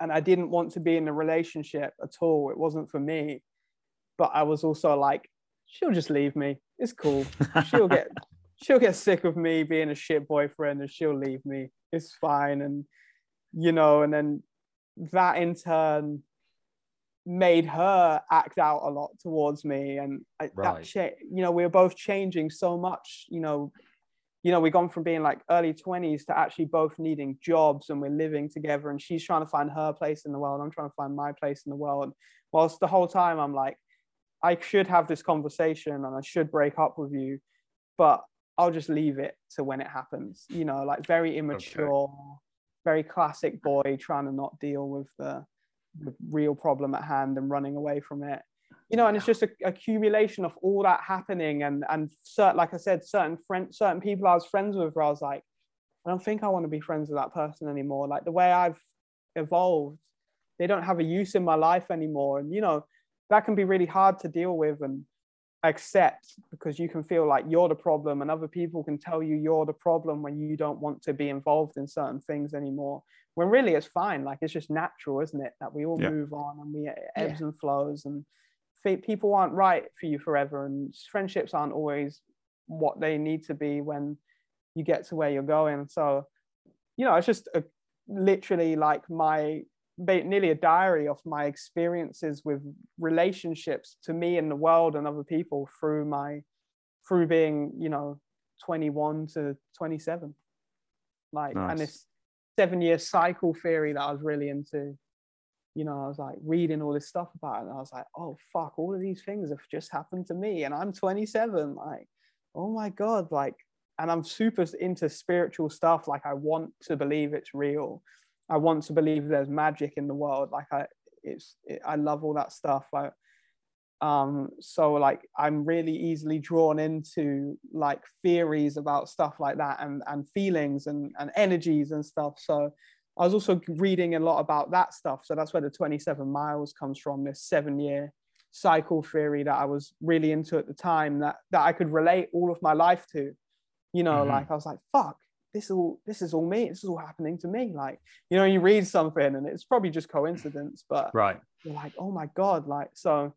and I didn't want to be in a relationship at all. It wasn't for me. But I was also like, she'll just leave me. It's cool. She'll get she'll get sick of me being a shit boyfriend and she'll leave me. It's fine. And you know, and then that in turn made her act out a lot towards me. And I, Right. that cha- you know, we were both changing so much, you know. You know, we've gone from being like early 20s to actually both needing jobs and we're living together. And she's trying to find her place in the world. I'm trying to find my place in the world. Whilst the whole time I'm like, I should have this conversation and I should break up with you, but I'll just leave it to when it happens. You know, like very immature, very classic boy trying to not deal with the, the real problem at hand and running away from it. You know, and it's just a accumulation of all that happening and and certain, like I said, certain friend, certain people I was friends with, where I was like, I don't think I want to be friends with that person anymore. Like the way I've evolved, they don't have a use in my life anymore. And you know, that can be really hard to deal with and accept because you can feel like you're the problem and other people can tell you you're the problem when you don't want to be involved in certain things anymore when really it's fine like it's just natural isn't it that we all Yeah. move on and we ebbs and flows and fe- people aren't right for you forever and friendships aren't always what they need to be when you get to where you're going so you know it's just a, literally like my nearly a diary of my experiences with relationships to me and the world and other people through my through being you know 21 to 27 like Nice. and this seven year cycle theory that i was really into you know i was like reading all this stuff about it and i was like oh fuck all of these things have just happened to me and i'm 27 like oh my god like and i'm super into spiritual stuff like i want to believe it's real I want to believe there's magic in the world. Like I, it's, it, I love all that stuff. I, um, so like I'm really easily drawn into like theories about stuff like that and and feelings and and energies and stuff. So I was also reading a lot about that stuff. So that's where the 27 miles comes from. This seven year cycle theory that I was really into at the time that that I could relate all of my life to. You know, Mhm. like I was like, fuck, this all this is all me this is all happening to me like you know you read something and it's probably just coincidence but Right. you're like oh my god like so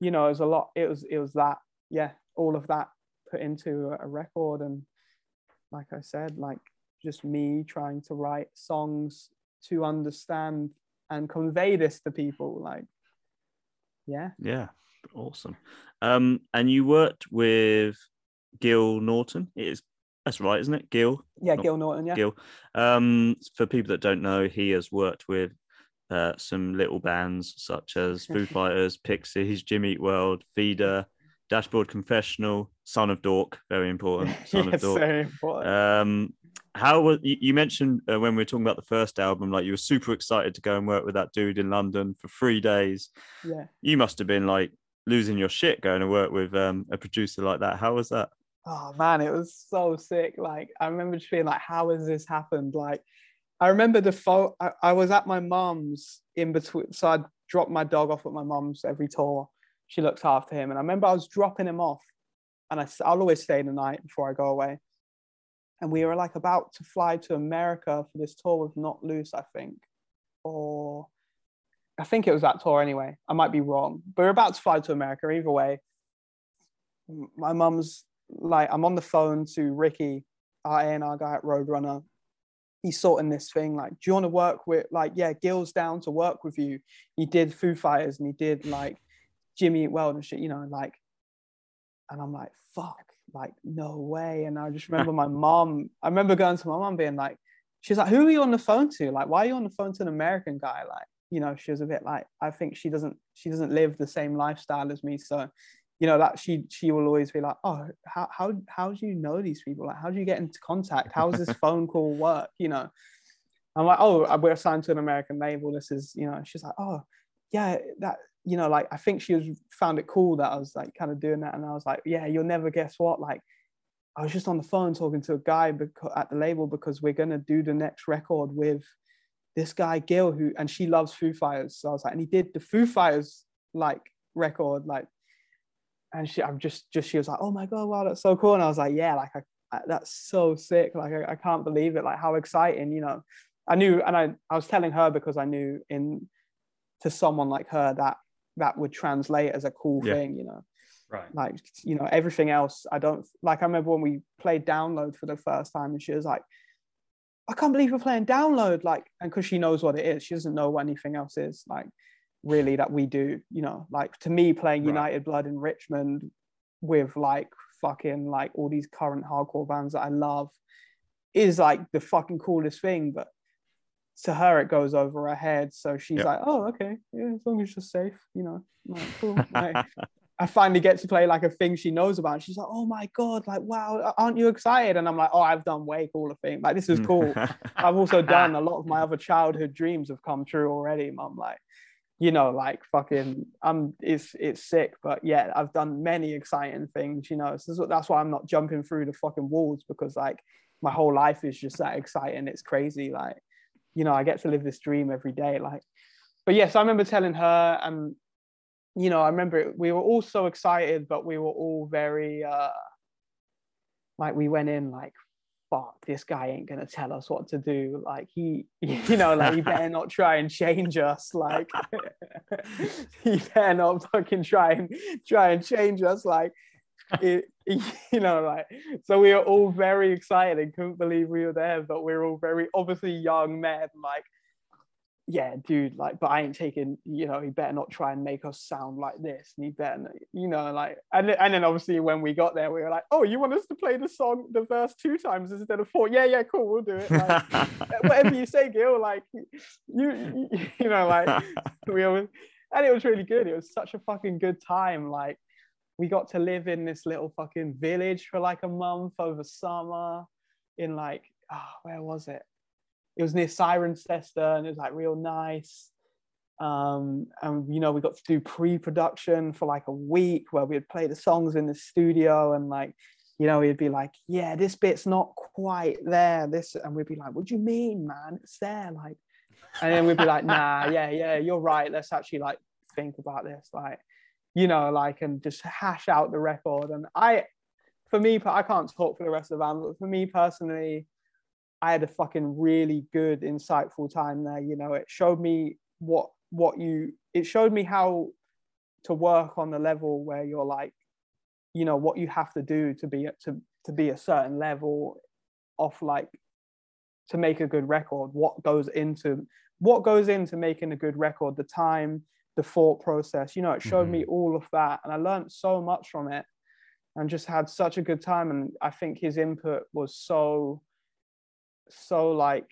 you know it was a lot it was it was that yeah all of that put into a record and like i said like just me trying to write songs to understand and convey this to people. Like, yeah. Yeah. Awesome. Um, and you worked with Gil Norton. It is that's right, isn't it? Gil. Yeah, Not, Gil Norton. Yeah. Gil. Um, for people that don't know, he has worked with uh, some little bands such as Foo Fighters, Pixies, Jimmy Eat World, Feeder, Dashboard Confessional, Son of Dork, very important. Son yes, of Dork. Very important. Um, how was you mentioned uh, when we were talking about the first album, like you were super excited to go and work with that dude in London for three days. Yeah. You must have been like losing your shit going to work with um, a producer like that. How was that? Oh man, it was so sick. Like I remember just being like, how has this happened? Like I remember the phone. I, I was at my mom's in between, so I dropped my dog off at my mom's every tour. She looks after him, and I remember I was dropping him off, and I, I'll always stay the night before I go away. And we were like about to fly to America for this tour with Knocked Loose, I think, or I think it was that tour anyway. I might be wrong, but we're about to fly to America. Either way, my mum's like, I'm on the phone to Ricky, our A&R guy at Roadrunner, he's sorting this thing like do you want to work with like yeah gil's down to work with you. He did foo fighters and he did like jimmy Eat World and shit you know like and i'm like fuck like no way. And i just remember my mom i remember going to my mom being like she's like who are you on the phone to? Like why are you on the phone to an american guy? Like you know she was a bit like i think she doesn't she doesn't live the same lifestyle as me so you know that she she will always be like oh how how how do you know these people? Like how do you get into contact? How does this phone call work? You know? I'm like oh uh, we're assigned to an american label. This is you know she's like oh yeah that you know like i think she was found it cool that i was like kind of doing that and i was like yeah you'll never guess what like i was just on the phone talking to a guy because, at the label because we're going to do the next record with this guy gil who and she loves foo fighters. So i was like and he did the foo fighters like record like and she i'm just just she was like oh my god wow that's so cool. And i was like yeah like I, I, that's so sick. Like I, I can't believe it. Like how exciting you know? I knew and i i was telling her because i knew in to someone like her that that would translate as a cool Yeah. thing you know? Right. like you know everything else i don't like i remember when we played download for the first time and she was like i can't believe we're playing download like and because she knows what it is. She doesn't know what anything else is like really that we do you know like to me playing Right. united blood in richmond with like fucking like all these current hardcore bands that i love is like the fucking coolest thing but to her it goes over her head so she's Yep. like oh okay yeah as long as you're safe you know like, cool like, I finally get to play like a thing she knows about. She's like, "Oh my god, like wow, aren't you excited?" And I'm like, "Oh, I've done way cooler thing Like this is cool. I've also done a lot of my other childhood dreams have come true already, mum. Like, you know, like fucking, I'm it's it's sick, but yeah, I've done many exciting things. You know, so that's, why I'm not jumping through the fucking walls because like my whole life is just that exciting. It's crazy. Like, you know, I get to live this dream every day. Like, but yes, I remember telling her and you know, I remember it, we were all so excited, but we were all very uh like we went in like, fuck, this guy ain't gonna tell us what to do. Like he, you know, like he better not try and change us. Like he better not fucking try and try and change us. Like it, you know, like so we were all very excited and couldn't believe we were there, but we were all very obviously young men, like yeah, dude, like, but I ain't taking, you know, he better not try and make us sound like this. And he better, not- you know, like, and, then- and then obviously when we got there, we were like, oh, you want us to play the song, the verse two times instead of four? Yeah, yeah, cool, we'll do it. Like, whatever you say, Gil, like, you, you, you know, like, we always, and it was really good. It was such a fucking good time. Like, we got to live in this little fucking village for like a month over summer in like, ah, where was it? It was near Cirencester and it was like real nice. Um, and you know, we got to do pre-production for like a week where we'd play the songs in the studio and like, you know, he'd be like, Yeah, this bit's not quite there. This and we'd be like, What do you mean, man? It's there, like, and then we'd be like, nah, yeah, yeah, you're right. Let's actually like think about this, like, you know, like and just hash out the record. And I for me, I can't talk for the rest of the band, but for me personally, I had a fucking really good, insightful time there. You know, it showed me what what you it showed me how to work on the level where you're like, you know, what you have to do to be to to be a certain level off like to make a good record what goes into what goes into making a good record the time the thought process you know it showed mm-hmm. me all of that and i learned so much from it and just had such a good time and i think his input was so so like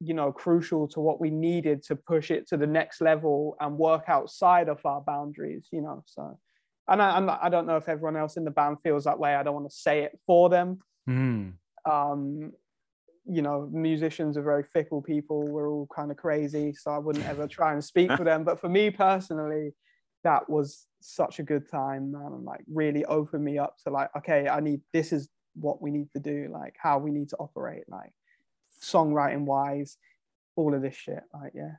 you know crucial to what we needed to push it to the next level and work outside of our boundaries you know so and I, I'm I don't know if everyone else in the band feels that way. I don't want to say it for them. Mm. Um, you know, musicians are very fickle people. We're all kind of crazy, so I wouldn't ever try and speak for them. But for me personally, that was such a good time, man, and like really opened me up to like, okay, I need this is what we need to do, like how we need to operate, like songwriting wise, all of this shit. Like, yeah.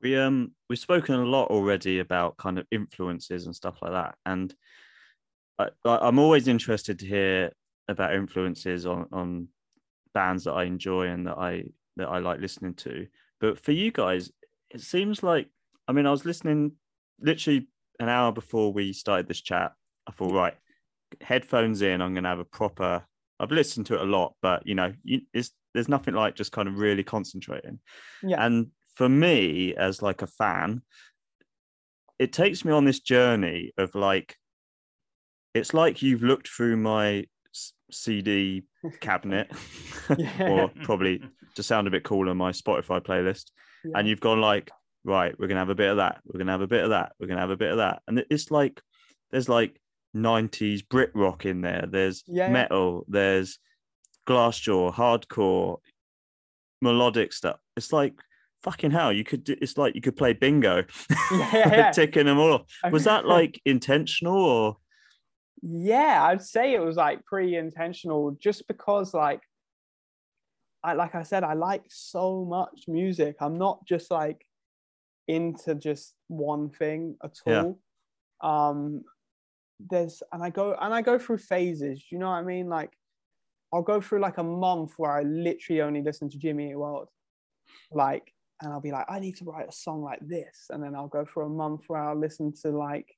We um we've spoken a lot already about kind of influences and stuff like that, and I, I'm always interested to hear about influences on on bands that I enjoy and that I that I like listening to. But for you guys, it seems like I mean I was listening literally an hour before we started this chat. I thought right, headphones in. I'm to have a proper. I've listened to it a lot, but you know, it's there's nothing like just kind of really concentrating. Yeah. And for me as like a fan it takes me on this journey of like it's like you've looked through my cd cabinet or probably to sound a bit cooler my spotify playlist yeah. and you've gone like right we're gonna have a bit of that we're gonna have a bit of that we're gonna have a bit of that and it's like there's like 90s brit rock in there there's yeah, metal there's glassjaw hardcore melodic stuff it's like fucking hell, you could. It's like you could play bingo, yeah, yeah. ticking them all. Was that like intentional or? Yeah, I'd say it was like pretty intentional, just because like, I like I said, I like so much music. I'm not just like into just one thing at all. Yeah. Um, there's and I go and I go through phases. You know what I mean? Like, I'll go through like a month where I literally only listen to Jimmy Eat World. Like and I'll be like, I need to write a song like this, and then I'll go for a month where I'll listen to like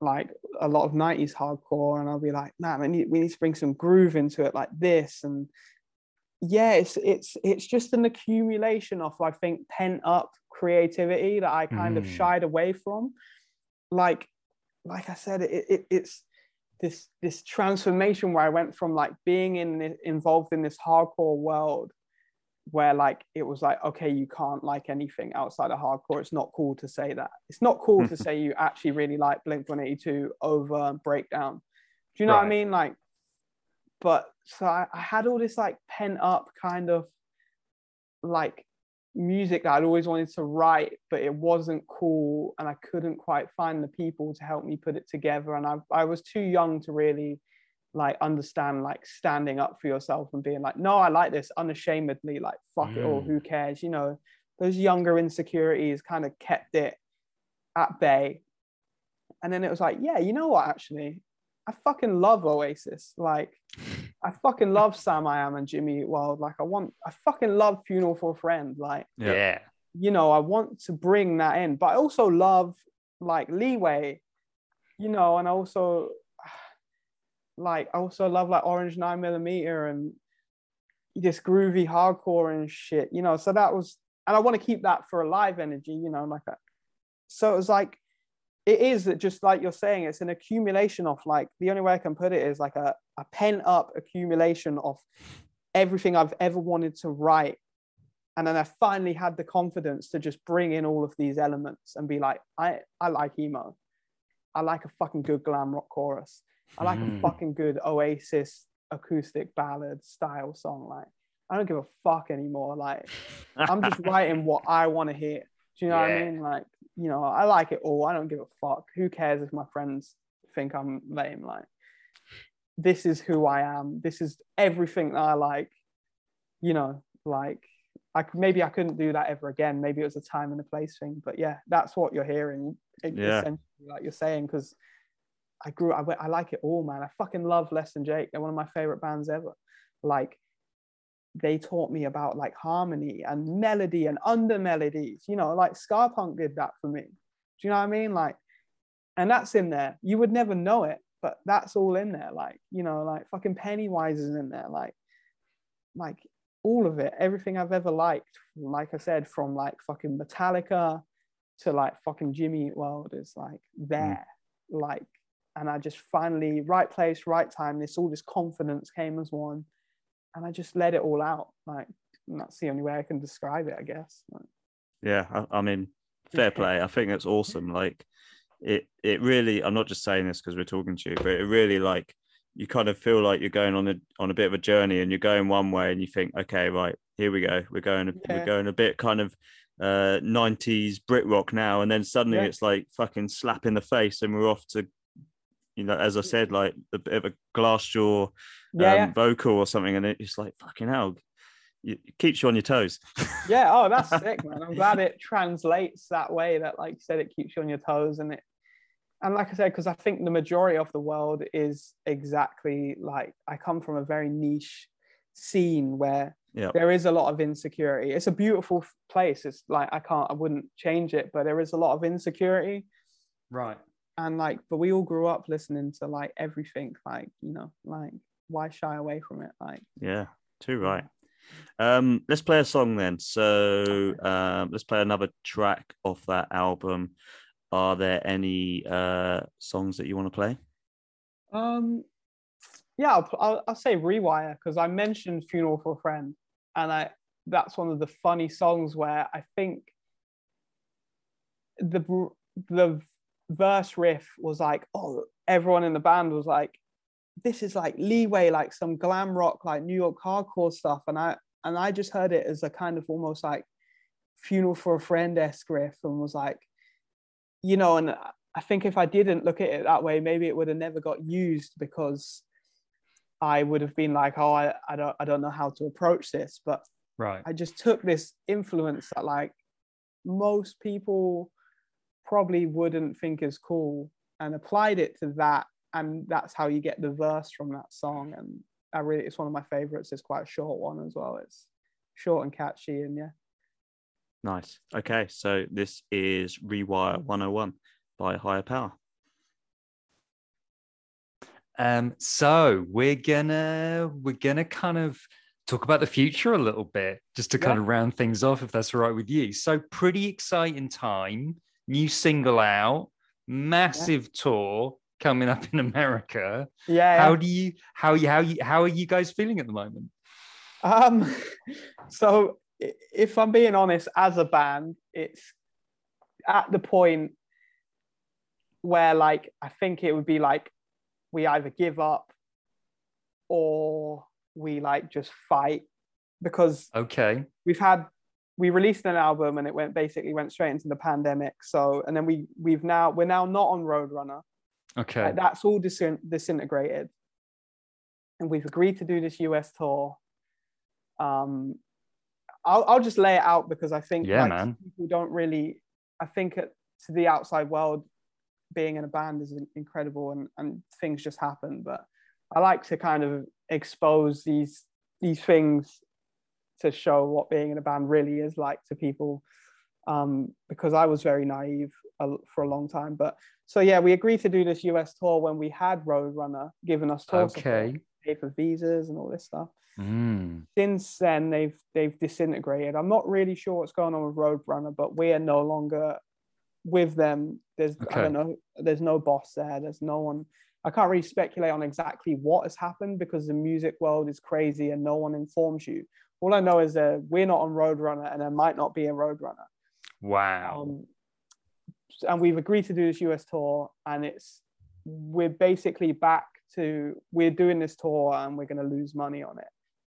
like a lot of 90s hardcore and I'll be like, man, we need, we need to bring some groove into it like this. And yeah, it's it's it's just an accumulation of I think pent up creativity that I kind mm. of shied away from. Like, like I said, it, it it's this this transformation where I went from like being in involved in this hardcore world where like it was like okay you can't like anything outside of hardcore. It's not cool to say that. It's not cool to mm-hmm. say you actually really like blink 182 over breakdown. Do you know right. what i mean? Like but so I, I, had all this like pent up kind of like music that i'd always wanted to write but it wasn't cool and i couldn't quite find the people to help me put it together and i, I was too young to really like understand like standing up for yourself and being like no i like this unashamedly like fuck mm. it all who cares? You know those younger insecurities kind of kept it at bay. And then it was like yeah you know what actually? I fucking love oasis like i fucking love Samiam and jimmy Eat World like i want i fucking love funeral for a friend like yeah you know i want to bring that in but i also love like leeway you know and i also like I also love like Orange Nine Millimeter and this groovy hardcore and shit, you know. So that was, and I want to keep that for a live energy, you know, like that. So it was like, it is that just like you're saying, it's an accumulation of like the only way I can put it is like a, a pent up accumulation of everything I've ever wanted to write. And then I finally had the confidence to just bring in all of these elements and be like, I, I like emo. I like a fucking good glam rock chorus. I like mm. a fucking good Oasis acoustic ballad style song. Like, I don't give a fuck anymore. Like, I'm just writing what I want to hear. Do you know yeah. what I mean? Like, you know, I like it all. I don't give a fuck. Who cares if my friends think I'm lame? Like, this is who I am. This is everything that I like. You know, like, I maybe I couldn't do that ever again. Maybe it was a time and a place thing. But yeah, that's what you're hearing. Yeah. Essentially, like you're saying, because I grew I, I like it all, man. I fucking love Less Than Jake. They're one of my favorite bands ever. Like they taught me about like harmony and melody and under melodies. You know, like ska punk did that for me. Do you know what I mean? Like, and that's in there. You would never know it, but that's all in there. Like, you know, like fucking Pennywise is in there. Like, like all of it, everything I've ever liked. Like I said, from like fucking Metallica to like fucking Jimmy Eat World is like there, mm. like, and I just finally right place, right time. This all this confidence came as one, and I just let it all out. Like that's the only way I can describe it, I guess. Like, yeah, I, I mean, fair play. I think that's awesome. Like it, it really. I'm not just saying this because we're talking to you, but it really like you kind of feel like you're going on a on a bit of a journey, and you're going one way, and you think, okay, right, here we go. We're going, yeah. we're going a bit kind of uh 90s Brit rock now, and then suddenly yeah. it's like fucking slap in the face, and we're off to you know, as I said, like a bit of a Glassjaw um, yeah, yeah. vocal or something, and it's like fucking hell, it keeps you on your toes. yeah. Oh, that's sick, man. I'm glad it translates that way. That, like you said, it keeps you on your toes, and it, and like I said, because I think the majority of the world is exactly like I come from a very niche scene where yep. there is a lot of insecurity. It's a beautiful place. It's like I can't, I wouldn't change it, but there is a lot of insecurity. Right. And like, but we all grew up listening to like everything, like you know, like why shy away from it? Like, yeah, too right. Um, let's play a song then. So um, let's play another track off that album. Are there any uh, songs that you want to play? Um, yeah, I'll, I'll, I'll say Rewire because I mentioned Funeral for a Friend, and I that's one of the funny songs where I think the the verse riff was like, oh, everyone in the band was like, this is like leeway, like some glam rock, like New York hardcore stuff. And I and I just heard it as a kind of almost like funeral for a friend esque riff and was like, you know, and I think if I didn't look at it that way, maybe it would have never got used because I would have been like, oh, I, I don't I don't know how to approach this. But right. I just took this influence that like most people probably wouldn't think is cool and applied it to that and that's how you get the verse from that song. And i really it's one of my favorites. It's quite a short one as well. It's short and catchy and yeah. Nice. Okay so this is rewire 101 by higher power. Um so we're gonna we're gonna kind of talk about the future a little bit just to yeah. kind of round things off if that's all right with you. So pretty exciting time new single out massive yeah. tour coming up in America. Yeah. How do you how you how you how are you guys feeling at the moment? Um so if I'm being honest, as a band, it's at the point where like I think it would be like we either give up or we like just fight because okay we've had we released an album and it went basically went straight into the pandemic so and then we we've now we're now not on roadrunner Okay. Like, that's all disin- disintegrated. And we've agreed to do this US tour. Um, I'll, I'll just lay it out because I think yeah, like, man. people don't really, I think it, to the outside world, being in a band is incredible and, and things just happen. But I like to kind of expose these these things to show what being in a band really is like to people um, because I was very naive for a long time. But so yeah, we agreed to do this US tour when we had Roadrunner giving us tour okay. support, pay for visas and all this stuff. Mm. Since then, they've they've disintegrated. I'm not really sure what's going on with Roadrunner, but we are no longer with them. There's okay. I don't know. There's no boss there. There's no one. I can't really speculate on exactly what has happened because the music world is crazy and no one informs you. All I know is that we're not on Roadrunner and there might not be a Roadrunner. Wow. Um, and we've agreed to do this US tour, and it's we're basically back to we're doing this tour and we're going to lose money on it.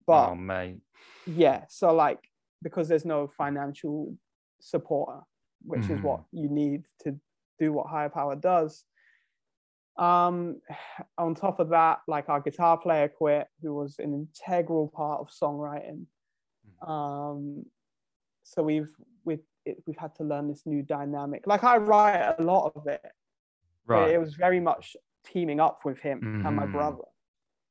But oh, mate. Yeah, so like because there's no financial support, which mm. is what mm. you need to do what higher power does. Um, on top of that, like our guitar player quit, who was an integral part of songwriting. Um, so we've we've it, we've had to learn this new dynamic. Like I write a lot of it. Right. It was very much teaming up with him mm-hmm. and my mm-hmm. brother.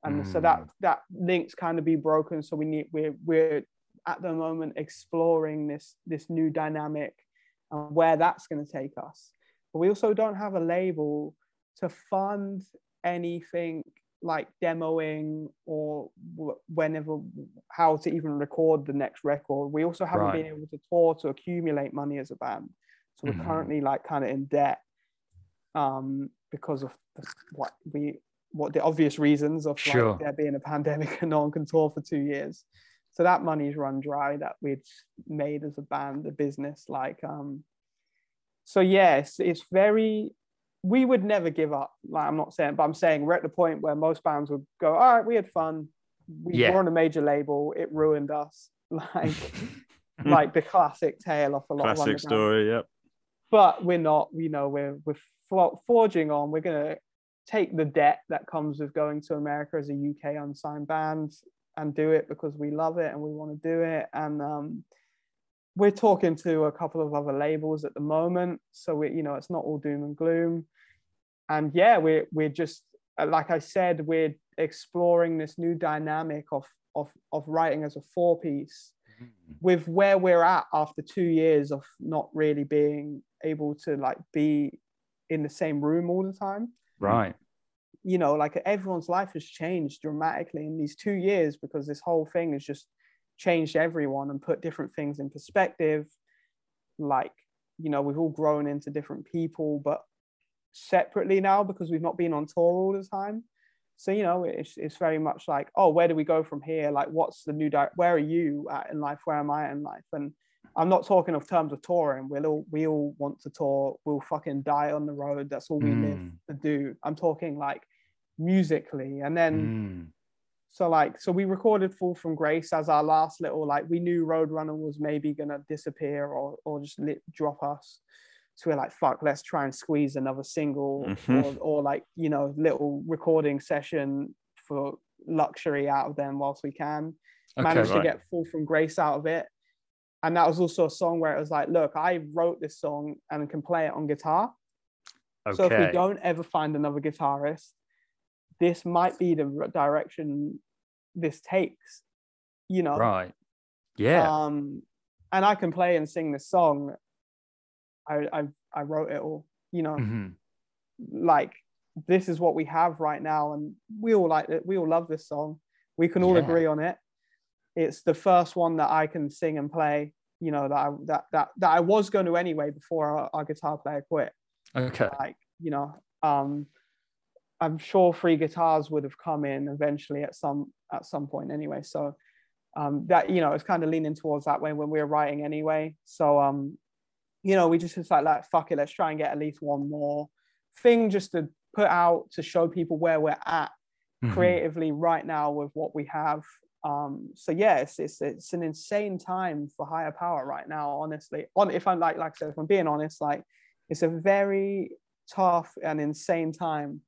And mm. so that mm. that link's kind of be broken. So we need we're we're at the moment exploring this this new dynamic and where that's going to take us. But we also don't have a label to fund anything like demoing or whenever how to even record the next record. We also haven't Right. been able to tour to accumulate money as a band. So we're Mhm. currently like kind of in debt um, because of the, what we what the obvious reasons of Sure. like there being a pandemic and no one can tour for two years. So that money's run dry that we'd made as a band, a business. Like um so yes, it's very we would never give up. Like I'm not saying, but I'm saying we're at the point where most bands would go, all right, we had fun. We Yeah. were on a major label, it ruined us. Like like the classic tale of a lot of Classic underground story. Yep. but we're not you know we're we're forging on we're going to take the debt that comes with going to america as a uk unsigned band and do it because we love it and we want to do it and um, we're talking to a couple of other labels at the moment so we you know it's not all doom and gloom and yeah we're we're just uh, like i said we're exploring this new dynamic of of of writing as a four piece with where we're at after two years of not really being able to like be in the same room all the time. Right. you know like everyone's life has changed dramatically in these two years because this whole thing has just changed everyone and put different things in perspective. Like you know we've all grown into different people but separately now because we've not been on tour all the time. So you know it's, it's very much like oh where do we go from here? Like what's the new di- where are you at in life? Where am i in life? And i'm not talking of terms of touring. We'll all we all want to tour. We'll fucking die on the road. That's all we live Mm. to do. I'm talking like musically. And then Mm. so like so we recorded fall from grace as our last little like we knew roadrunner was maybe gonna disappear or or just lit, drop us so we're like fuck let's try and squeeze another single Mhm. or, or like you know little recording session for luxury out of them whilst we can Okay. managed to get fall from grace out of it and that was also a song where it was like look i wrote this song and can play it on guitar okay. so if we don't ever find another guitarist, this might be the direction this takes. You know. right. Yeah. Um, and I can play and sing this song. I I I wrote it all. You know, Mhm. like this is what we have right now, and we all like it. We all love this song. We can all Yeah. agree on it. It's the first one that I can sing and play. You know that I that that that I was going to anyway before our, our guitar player quit Okay. like you know um i'm sure free guitars would have come in eventually at some at some point anyway so um that you know it's kind of leaning towards that way when we were writing anyway so um you know we just was like like fuck it let's try and get at least one more thing just to put out to show people where we're at Mhm. creatively right now with what we have. Um so yeah it's, it's it's an insane time for higher power right now honestly. On if i'm like like i said if i'm being honest like it's a very tough and insane time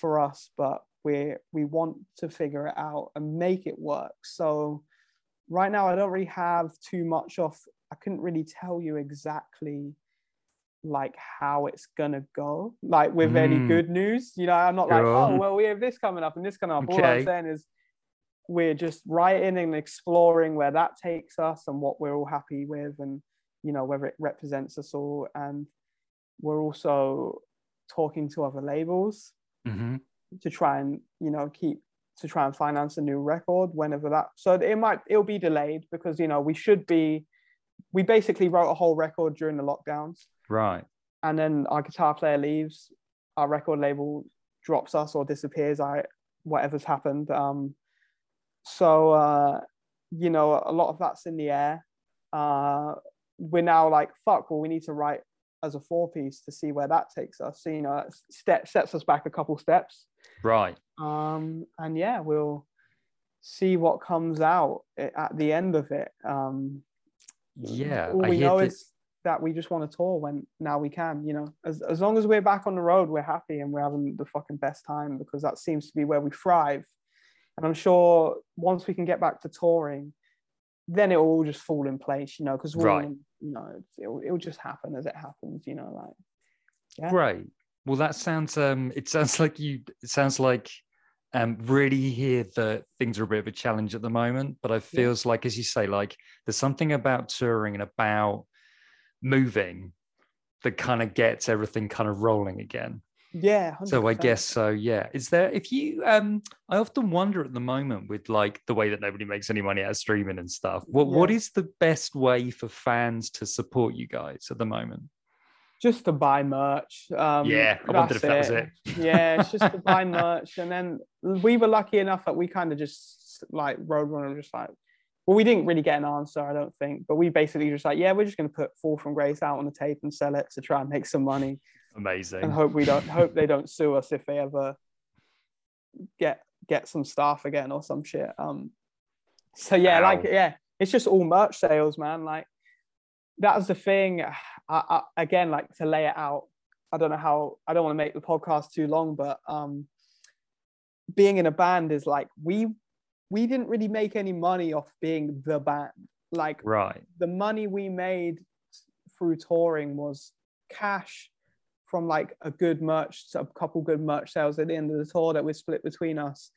for us but we we want to figure it out and make it work. So right now i don't really have too much of i couldn't really tell you exactly like how it's gonna go like with any Mm. good news you know i'm not like Sure. oh well we have this coming up and this coming up all i'm saying is we're just writing and exploring where that takes us and what we're all happy with and you know whether it represents us all and we're also talking to other labels Mhm. to try and you know keep to try and finance a new record whenever that so it might it'll be delayed because you know we should be we basically wrote a whole record during the lockdowns. Right. and then our guitar player leaves our record label drops us or disappears i whatever's happened. Um so uh you know a lot of that's in the air. Uh we're now like fuck well we need to write as a four piece to see where that takes us. So you know step sets us back a couple steps. Right. um and yeah we'll see what comes out at the end of it. Um Yeah. all I we know that- is that we just want to tour when now we can you know as, as long as we're back on the road we're happy and we're having the fucking best time because that seems to be where we thrive and i'm sure once we can get back to touring then it will all just fall in place you know because Right. you know it'll, it'll just happen as it happens you know like yeah. Great. Well, that sounds. Um, it sounds like you. It sounds like. Um, really hear that things are a bit of a challenge at the moment, but it feels like, as you say, like there's something about touring and about moving that kind of gets everything kind of rolling again. Yeah. So I guess so. Yeah. Is there if you um I often wonder at the moment with like the way that nobody makes any money out of streaming and stuff. What what Yeah. is the best way for fans to support you guys at the moment? Just to buy merch. Um, yeah, I wondered if that was it. yeah, it's just to buy merch. And then we were lucky enough that we kind of just like Roadrunner just like, well, we didn't really get an answer, I don't think, but we basically just like, yeah, we're just going to put Fall from Grace out on the tape and sell it to try and make some money Amazing. and hope we don't hope they don't sue us if they ever get get some staff again or some shit. Um, so yeah, like yeah, it's just all merch sales, man. Like that was the thing. I, I, again, like to lay it out. I don't know how. I don't want to make the podcast too long, but um, being in a band is like we we didn't really make any money off being the band. Like Right. the money we made through touring was cash from like a good merch, a couple good merch sales at the end of the tour that we split between us.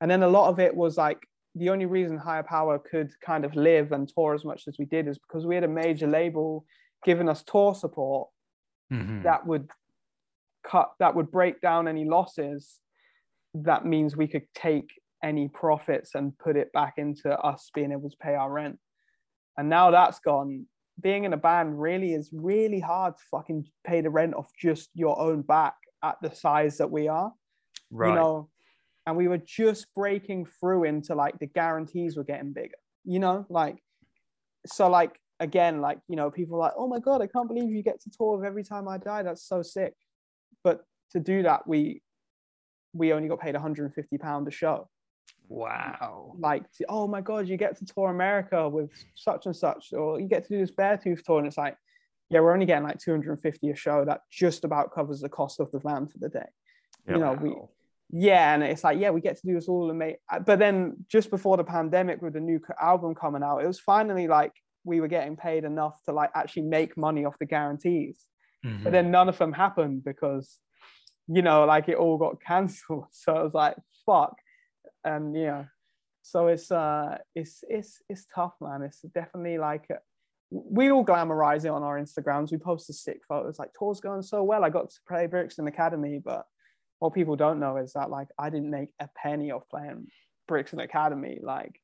And then a lot of it was like the only reason Higher Power could kind of live and tour as much as we did is because we had a major label giving us tour support Mhm. that would cut that would break down any losses that means we could take any profits and put it back into us being able to pay our rent and now that's gone being in a band really is really hard to fucking pay the rent off just your own back at the size that we are Right. you know and we were just breaking through into like the guarantees were getting bigger you know like so like again like you know people are like oh my god i can't believe you get to tour with every time i die that's so sick but to do that we we only got paid 150 pound a show wow. like oh my god you get to tour america with such and such or you get to do this Beartooth tour and it's like yeah we're only getting like 250 a show that just about covers the cost of the van for the day Yeah. you know we Wow. Yeah and it's like yeah we get to do this all and make but then just before the pandemic with the new album coming out it was finally like we were getting paid enough to like actually make money off the guarantees. But Mhm. then none of them happened because you know like it all got cancelled. So i was like fuck. And you know so it's uh it's it's it's tough man. It's definitely like uh, we all glamorize it on our instagrams. We post the sick photos like tour's going so well. I got to play brixton academy but what people don't know is that like i didn't make a penny off playing Bricks brixton academy like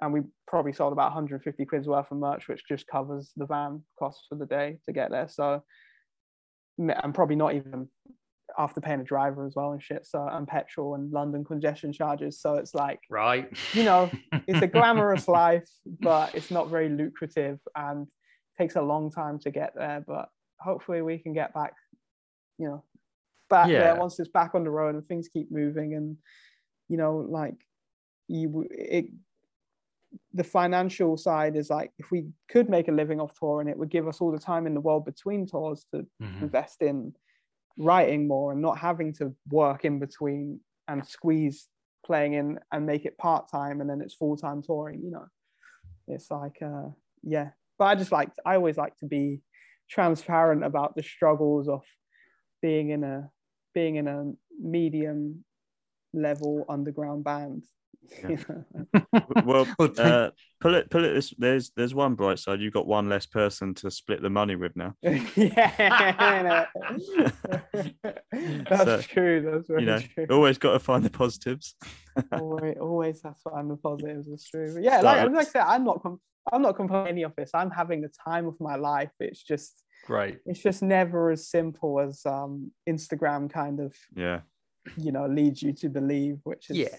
and we probably sold about 150 quid's worth of merch which just covers the van costs for the day to get there so and probably not even after paying a driver as well and shit. So and petrol and London congestion charges. So it's like Right. you know, it's a glamorous life, but it's not very lucrative and takes a long time to get there. But hopefully we can get back, you know, back Yeah. there once it's back on the road and things keep moving and you know, like you it the financial side is like if we could make a living off tour and it would give us all the time in the world between tours to Mhm. invest in writing more and not having to work in between and squeeze playing in and make it part time and then it's full time touring. You know, it's like uh, yeah. But I just like I always like to be transparent about the struggles of being in a being in a medium level underground band. you know? well, Well, uh, pull it, pull it. This, there's, there's one bright side. You've got one less person to split the money with now. yeah, that's So, true. That's very You know, true. always got to find the positives. always, always have to find the positives. It's true. But yeah, like, like I said, I'm not. Com- I'm not complaining of this. I'm having the time of my life. It's just, Great. it's just never as simple as um, Instagram kind of, Yeah, you know, leads you to believe. Which is Yeah.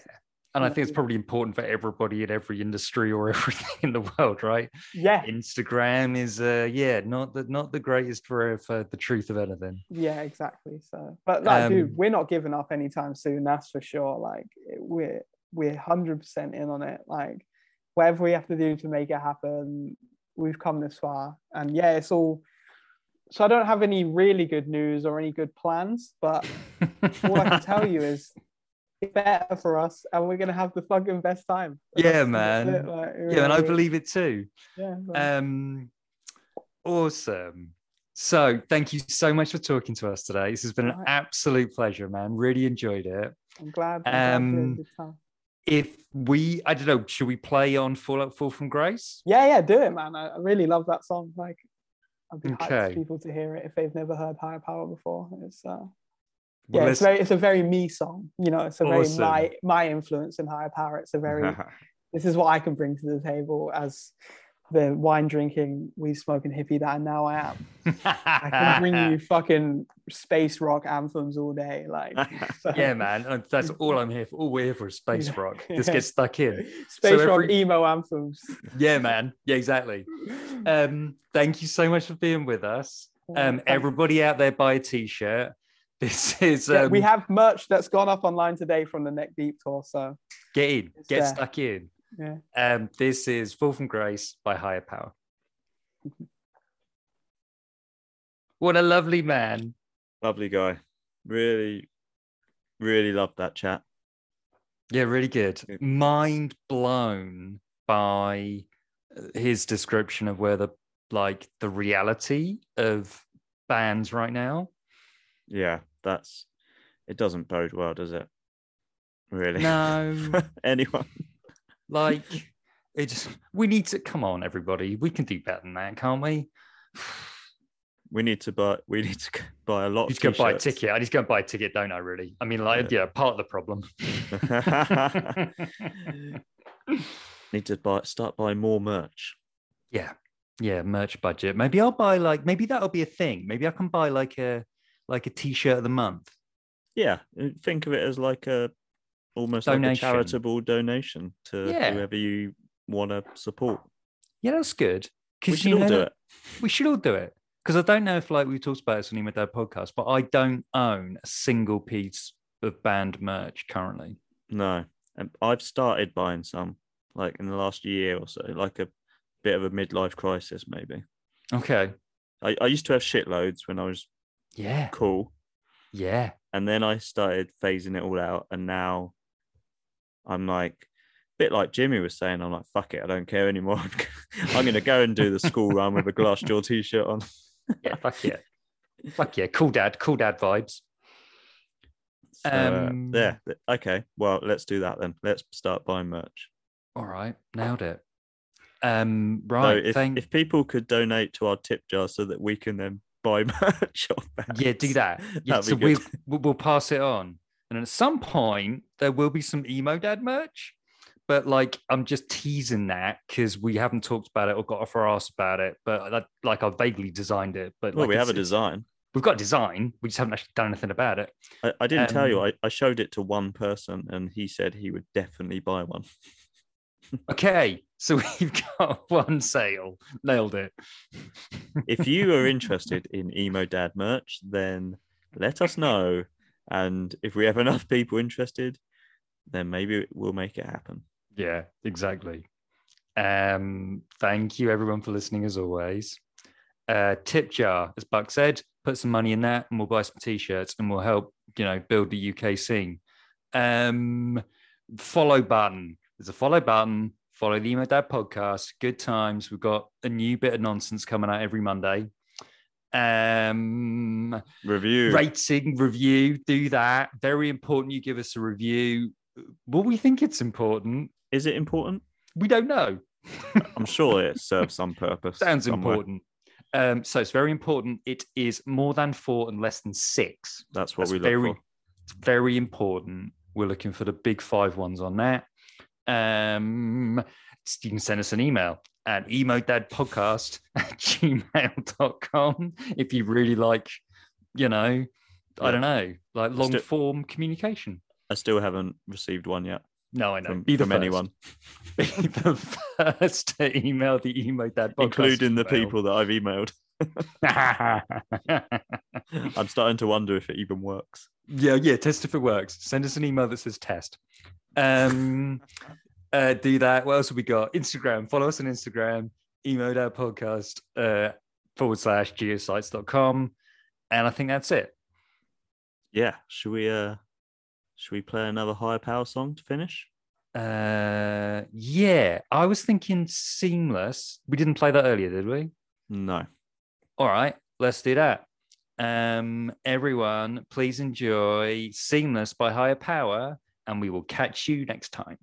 And I think it's probably important for everybody in every industry or everything in the world, right? yeah, Instagram is uh yeah, not the not the greatest for for the truth of anything. yeah, exactly. So, but like, dude, Um, we're not giving up anytime soon. That's for sure. Like, we're we're hundred percent in on it. Like, whatever we have to do to make it happen, we've come this far. And yeah, it's all. So I don't have any really good news or any good plans, but all I can tell you is it's better for us, and we're gonna have the fucking best time. Yeah, man. like, yeah, and I believe it too. Yeah, Um awesome. So thank you so much for talking to us today. This has been an Right. absolute pleasure, man. Really enjoyed it. I'm glad. I'm glad we had a um. If we I don't know, should we play on Fallout Fall from Grace? Yeah, yeah, do it, man. I really love that song. Like, I'd be hyped for people to hear it if they've never heard Higher Power before. It's uh, yeah, Well, it's very it's a very me song. You know, it's a very my my influence in higher power. It's a very this is what I can bring to the table as the wine drinking, weed smoking hippie that now I am. I can bring you fucking space rock anthems all day. Like so- yeah, man. That's all I'm here for. All we're here for is space Yeah. rock. Just Yeah. get stuck in. Space So rock every- emo anthems. Yeah, man. Yeah, exactly. Um, thank you so much for being with us. Um, everybody out there, buy a t-shirt. This is Yeah, um, we have merch that's gone up online today from the Neck Deep tour. So get in, It's get there. stuck in. Yeah. Um, this is Fall from Grace by Higher Power. What a lovely man. Lovely guy. Really, really loved that chat. Yeah, really good. Good. Mind blown by uh, his description of where the like the reality of bands right now. Yeah, that's it doesn't bode well, does it? Really? No. Anyone. Like it just we need to come on, everybody. We can do better than that, can't we? We need to buy we need to buy a lot You of just go buy a ticket. I just go and buy a ticket, don't I? Really? I mean, like, yeah, part of the problem. need to buy start buying more merch. yeah, yeah, merch budget. Maybe I'll buy like maybe that'll be a thing. Maybe I can buy like a like a t-shirt of the month. Yeah, think of it as like a almost like a charitable donation to Yeah. whoever you want to support. Yeah, that's good. We should you all know do it. We should all do it. Because I don't know if like we talked about this on Emo Dad podcast, but I don't own a single piece of band merch currently. No, and I've started buying some like in the last year or so, like a bit of a midlife crisis maybe. Okay. I, I used to have shitloads when I was Yeah. cool, Yeah. and then I started phasing it all out, and now I'm like, a bit like Jimmy was saying, I'm like, fuck it, I don't care anymore. I'm gonna go and do the school run with a Glassjaw t-shirt on. Yeah. Fuck yeah. Fuck yeah. Cool dad. Cool dad vibes. So, uh, Um, yeah, okay. Well, let's do that then. Let's start buying merch. All right. Nailed it. Um, So right. if, thank if people could donate to our tip jar so that we can then buy merch off Yeah, do that. Yeah, so we we'll, we'll pass it on, and at some point there will be some emo dad merch. But like, I'm just teasing that because we haven't talked about it or got off our ass about it. But like, I've vaguely designed it. But Well, like, we have a design. We've got a design. We just haven't actually done anything about it. I, I didn't tell you. Um, I, I showed it to one person, and he said he would definitely buy one. Okay, so we've got one sale. Nailed it. if you are interested in emo dad merch, then let us know. And if we have enough people interested, then maybe we'll make it happen. Yeah, exactly. Um, thank you everyone for listening as always. Uh, tip jar, as Buck said, put some money in that and we'll buy some t-shirts and we'll help, you know, build the UK scene. Um, follow button. There's a follow button. Follow the Emo Dad podcast. Good times. We've got a new bit of nonsense coming out every Monday. Um, Review. rating, review, do that. Very important. You give us a review. Well, we think it's important. Is it important? We don't know. I'm sure it serves some purpose. Sounds somewhere. important. Um, so it's very important. It is more than four and less than six. That's what That's we look very, for. it's very important. We're looking for the big five ones on that. Um, you can send us an email at emodadpodcast at gmail.com if you really like, you know, I don't know, like long do- form communication. I still haven't received one yet No, I know. from, Be the from first. anyone, Be the first to email the emo dad podcast. including the email. people that I've emailed. I'm starting to wonder if it even works. yeah, yeah. Test if it works. Send us an email that says test. Um, uh, do that. What else have we got? Instagram. Follow us on Instagram. Emo Dad Podcast uh, forward slash geocities.com. And I think that's it. Yeah. Should we uh should we play another higher power song to finish? Uh, yeah, I was thinking seamless. We didn't play that earlier, did we? No. All right, let's do that. Um, everyone, please enjoy Seamless by Higher Power, and we will catch you next time.